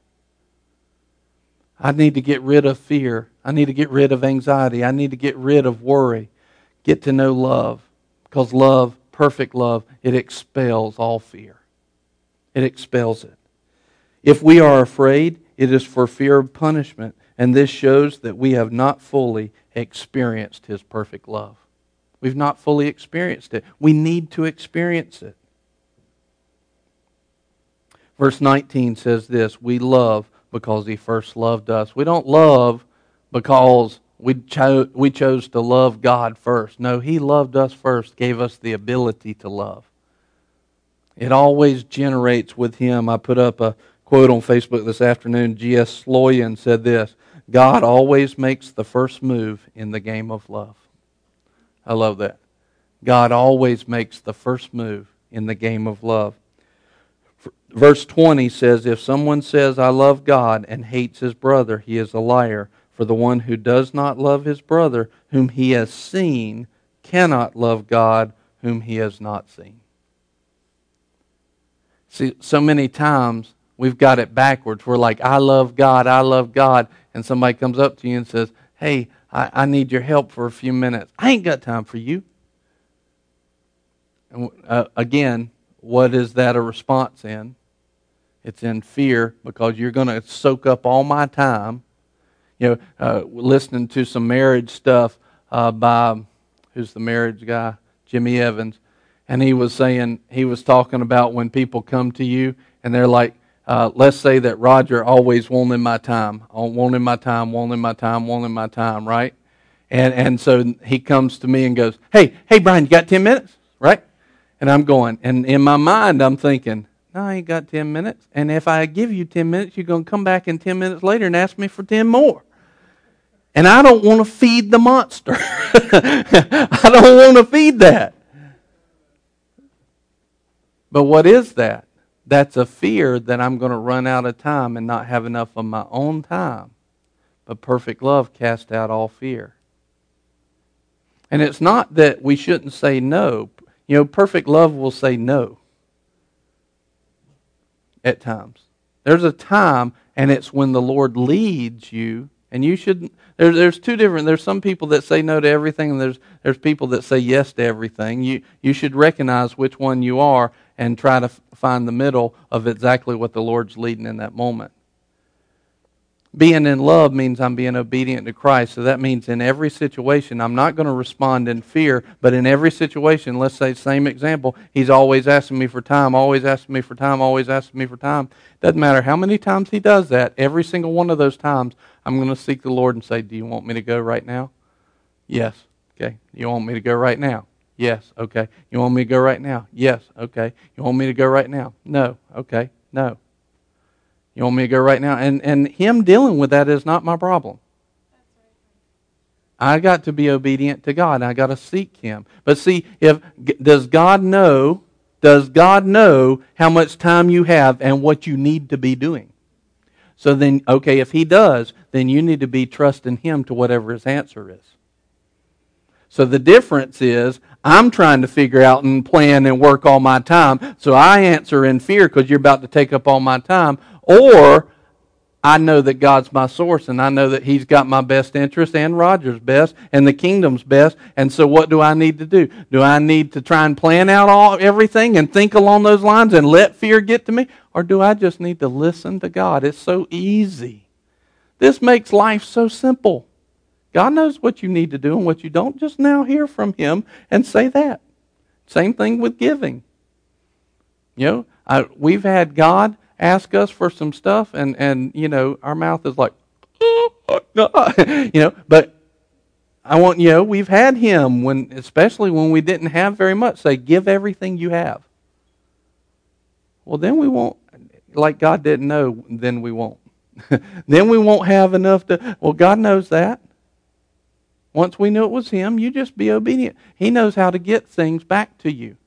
I need to get rid of fear. I need to get rid of anxiety. I need to get rid of worry. Get to know love because love perfect love, it expels all fear. It expels it. If we are afraid, it is for fear of punishment, and this shows that we have not fully experienced His perfect love. We've not fully experienced it. We need to experience it. Verse 19 says this We love because He first loved us. We don't love because we, cho- we chose to love God first. No, He loved us first, gave us the ability to love. It always generates with Him. I put up a quote on Facebook this afternoon. G.S. Sloyan said this God always makes the first move in the game of love. I love that. God always makes the first move in the game of love. Verse 20 says, If someone says, I love God and hates his brother, he is a liar. For the one who does not love his brother, whom he has seen, cannot love God, whom he has not seen. See, so many times we've got it backwards. We're like, I love God, I love God. And somebody comes up to you and says, Hey, I, I need your help for a few minutes. I ain't got time for you. And uh, again, what is that a response in? It's in fear because you're going to soak up all my time you know, uh, listening to some marriage stuff uh, by who's the marriage guy, Jimmy Evans, and he was saying he was talking about when people come to you and they're like, uh, let's say that Roger always wanted my time, wanted my time, wanted my time, wanted my time, right? And and so he comes to me and goes, "Hey, hey, Brian, you got ten minutes, right?" And I'm going, and in my mind, I'm thinking, no, I ain't got 10 minutes. And if I give you 10 minutes, you're going to come back in 10 minutes later and ask me for 10 more. And I don't want to feed the monster. [LAUGHS] I don't want to feed that. But what is that? That's a fear that I'm going to run out of time and not have enough of my own time. But perfect love casts out all fear. And it's not that we shouldn't say no. You know, perfect love will say no at times. There's a time, and it's when the Lord leads you, and you shouldn't. There, there's two different. There's some people that say no to everything, and there's there's people that say yes to everything. You you should recognize which one you are and try to find the middle of exactly what the Lord's leading in that moment being in love means I'm being obedient to Christ. So that means in every situation, I'm not going to respond in fear, but in every situation, let's say, same example, he's always asking me for time, always asking me for time, always asking me for time. Doesn't matter how many times he does that, every single one of those times, I'm going to seek the Lord and say, Do you want me to go right now? Yes. Okay. You want me to go right now? Yes. Okay. You want me to go right now? Yes. Okay. You want me to go right now? No. Okay. No. You want me to go right now? And, and him dealing with that is not my problem. I got to be obedient to God. I got to seek Him. But see, if does God know? Does God know how much time you have and what you need to be doing? So then, okay, if He does, then you need to be trusting Him to whatever His answer is. So the difference is I'm trying to figure out and plan and work all my time. So I answer in fear because you're about to take up all my time. Or I know that God's my source and I know that He's got my best interest and Roger's best and the kingdom's best. And so what do I need to do? Do I need to try and plan out all everything and think along those lines and let fear get to me? Or do I just need to listen to God? It's so easy. This makes life so simple. God knows what you need to do and what you don't. Just now hear from Him and say that. Same thing with giving. You know, I, we've had God ask us for some stuff, and, and you know, our mouth is like, oh, [LAUGHS] you know, but I want, you know, we've had him when, especially when we didn't have very much, say, give everything you have. Well, then we won't, like God didn't know, then we won't. [LAUGHS] then we won't have enough to, well, God knows that. Once we knew it was Him, you just be obedient. He knows how to get things back to you.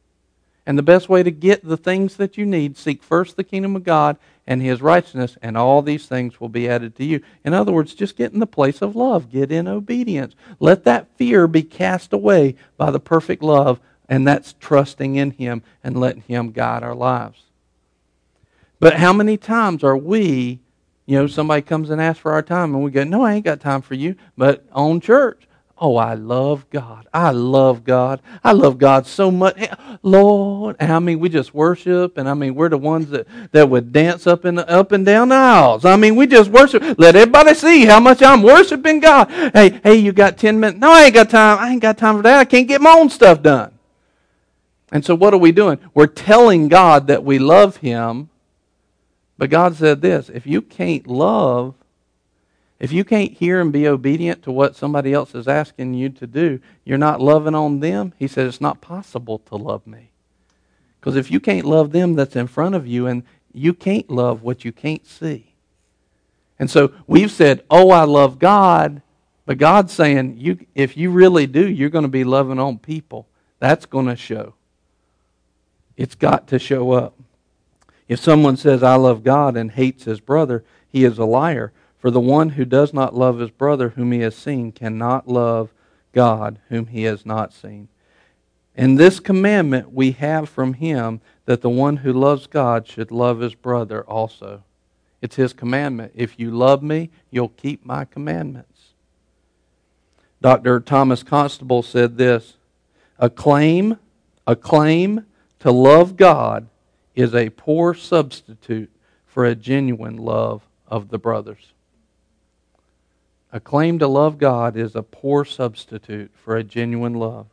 And the best way to get the things that you need, seek first the kingdom of God and his righteousness, and all these things will be added to you. In other words, just get in the place of love. Get in obedience. Let that fear be cast away by the perfect love, and that's trusting in him and letting him guide our lives. But how many times are we, you know, somebody comes and asks for our time, and we go, No, I ain't got time for you, but on church. Oh, I love God. I love God. I love God so much. Lord, I mean, we just worship, and I mean, we're the ones that, that would dance up and up and down the aisles. I mean, we just worship. Let everybody see how much I'm worshiping God. Hey, hey, you got ten minutes? No, I ain't got time. I ain't got time for that. I can't get my own stuff done. And so, what are we doing? We're telling God that we love Him, but God said this: if you can't love if you can't hear and be obedient to what somebody else is asking you to do, you're not loving on them. He says it's not possible to love me. Because if you can't love them that's in front of you, and you can't love what you can't see. And so we've said, Oh, I love God. But God's saying, you, if you really do, you're going to be loving on people. That's going to show. It's got to show up. If someone says, I love God and hates his brother, he is a liar. For the one who does not love his brother whom he has seen cannot love God whom he has not seen. And this commandment we have from him that the one who loves God should love his brother also. It's his commandment. If you love me, you'll keep my commandments. Dr. Thomas Constable said this A claim, a claim to love God is a poor substitute for a genuine love of the brothers. A claim to love God is a poor substitute for a genuine love.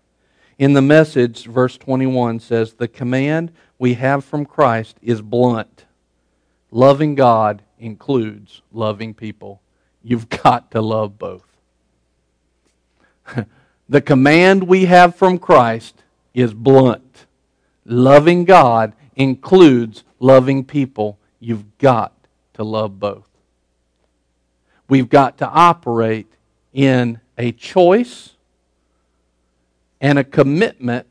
In the message, verse 21 says, The command we have from Christ is blunt. Loving God includes loving people. You've got to love both. [LAUGHS] the command we have from Christ is blunt. Loving God includes loving people. You've got to love both. We've got to operate in a choice and a commitment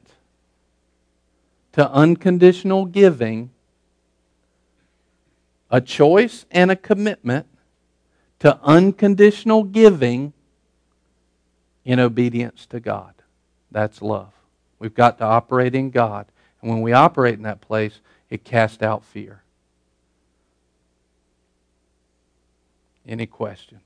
to unconditional giving, a choice and a commitment to unconditional giving in obedience to God. That's love. We've got to operate in God. And when we operate in that place, it casts out fear. Any questions?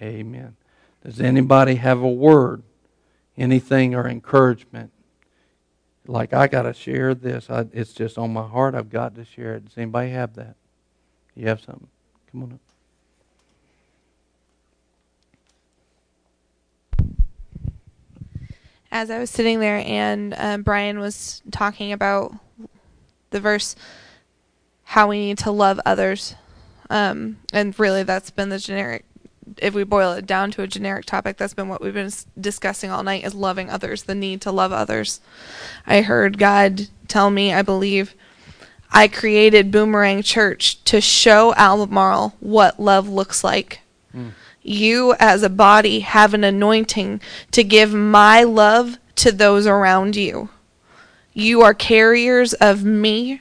Amen. Does anybody have a word, anything, or encouragement? Like, I got to share this. I, it's just on my heart. I've got to share it. Does anybody have that? You have something? Come on up. As I was sitting there and um, Brian was talking about the verse, how we need to love others. Um, and really, that's been the generic. If we boil it down to a generic topic, that's been what we've been discussing all night: is loving others, the need to love others. I heard God tell me, I believe, I created Boomerang Church to show Albemarle what love looks like You, as a body, have an anointing to give my love to those around you. You are carriers of me,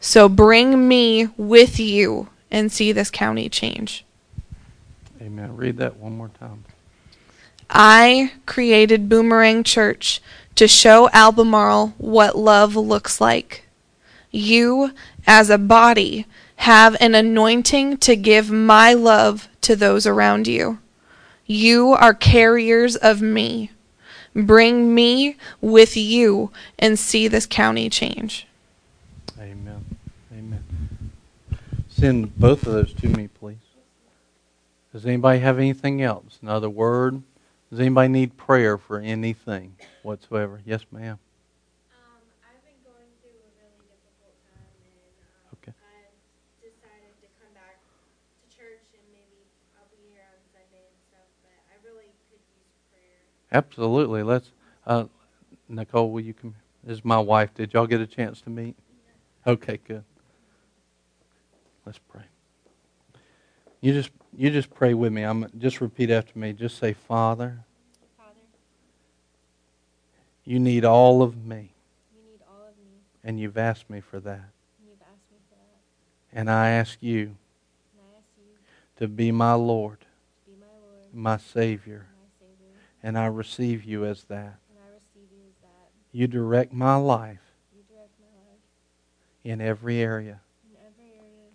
so bring me with you and see this county change. Amen. Read that one more time. I created Boomerang Church to show Albemarle what love looks like. You, as a body, have an anointing to give my love to those around you. You are carriers of me. Bring me with you and see this county change. Amen. Amen. Send both of those to me, please. Does anybody have anything else? Another word? Does anybody need prayer for anything whatsoever? Yes, ma'am. Um, I've been going through a really difficult time, and um, Okay. I've decided to come back to church, and maybe I'll be here on Sunday and stuff. But I really could use prayer. Absolutely. Let's. Uh, Nicole, will you come? This is my wife. Did y'all get a chance to meet? Okay, good. Let's pray. You just you just pray with me. I'm just repeat after me. Just say, Father, Father, you need all of me, you need all of me, and you've asked me for that. and you've asked me for that. And I ask you And I ask you to be my Lord, to be my Lord, my Savior, my Savior, and I receive you as that. and I receive you as that. You direct my life You direct my life in every area.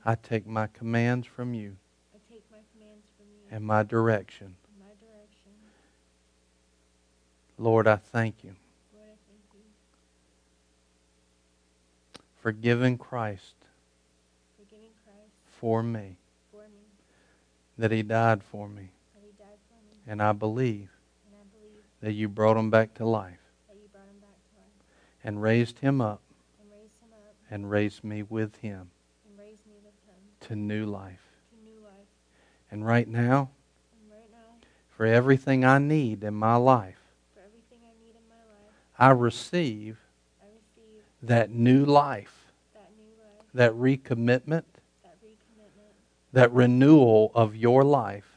In every area. I take my commands from you I take my commands from you and my direction. and my direction. Lord, I thank you Lord, I thank you for giving Christ for giving Christ for me, for me, that he died for me, that He died for me, and I believe and I believe that you brought him back to life that you brought Him back to life and raised him up and raised Him up and raised me with him and raised me with Him to new life. to new life. And right now, And right now, for everything I need in my life, for everything I need in my life, I receive I receive that new life, that new life, that recommitment, that recommitment, that renewal of your life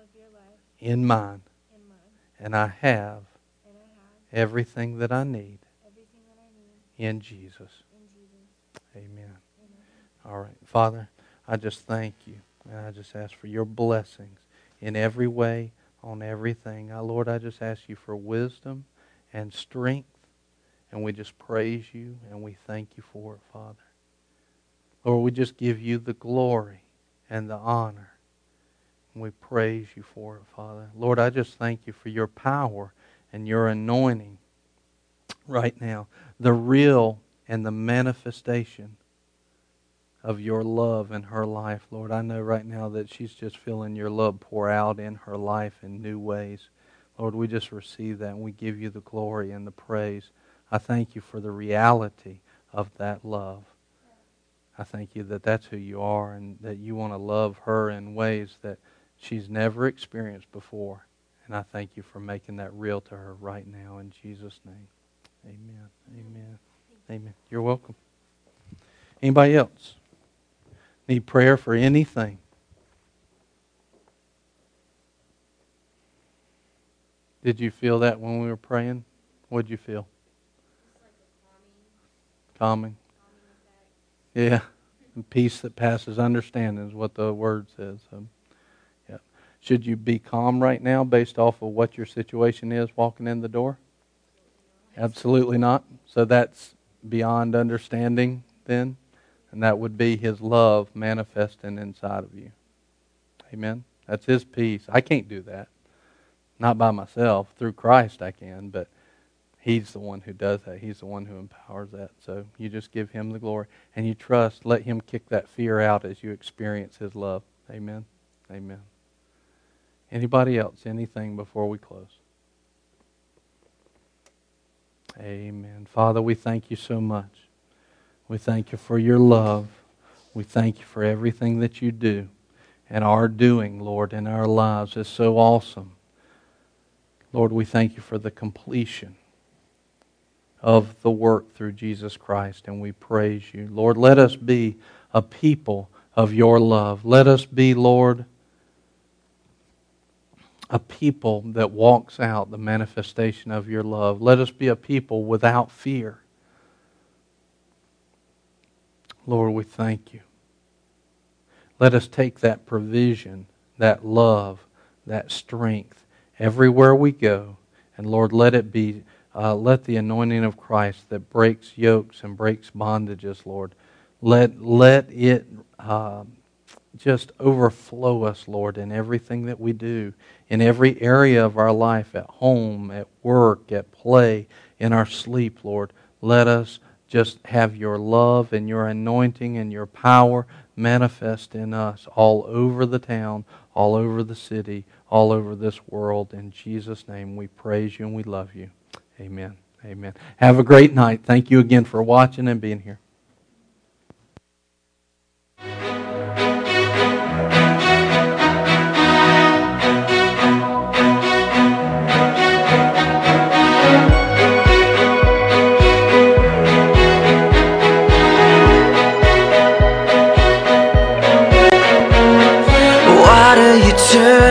of your life in mine. in mine. And I have And I have everything that I need that I need in Jesus. in Jesus. Amen. All right. Father, I just thank you. And I just ask for your blessings in every way, on everything. I, Lord, I just ask you for wisdom and strength. And we just praise you and we thank you for it, Father. Lord, we just give you the glory and the honor. And we praise you for it, Father. Lord, I just thank you for your power and your anointing right now. The real and the manifestation of your love in her life, Lord. I know right now that she's just feeling your love pour out in her life in new ways. Lord, we just receive that and we give you the glory and the praise. I thank you for the reality of that love. I thank you that that's who you are and that you want to love her in ways that she's never experienced before. And I thank you for making that real to her right now in Jesus' name. Amen. Amen. Amen. You're welcome. Anybody else? Need prayer for anything? Did you feel that when we were praying? What did you feel? Calming. Yeah. And peace that passes understanding is what the word says. So, yeah. Should you be calm right now based off of what your situation is walking in the door? Absolutely not. So that's beyond understanding then? And that would be His love manifesting inside of you. Amen? That's His peace. I can't do that. Not by myself. Through Christ I can, but He's the one who does that. He's the one who empowers that. So you just give Him the glory. And you trust. Let Him kick that fear out as you experience His love. Amen? Amen. Anybody else? Anything before we close? Amen. Father, we thank you so much. We thank you for your love. We thank you for everything that you do and are doing, Lord, in our lives. is so awesome. Lord, we thank you for the completion of the work through Jesus Christ, and we praise you. Lord, let us be a people of your love. Let us be, Lord, a people that walks out the manifestation of your love. Let us be a people without fear. Lord, we thank you. Let us take that provision, that love, that strength everywhere we go. And Lord, let it be, uh, let the anointing of Christ that breaks yokes and breaks bondages, Lord, let, let it uh, just overflow us, Lord, in everything that we do, in every area of our life, at home, at work, at play, in our sleep, Lord. Let us just have your love and your anointing and your power manifest in us all over the town, all over the city, all over this world. In Jesus' name, we praise you and we love you. Amen. Amen. Have a great night. Thank you again for watching and being here. turn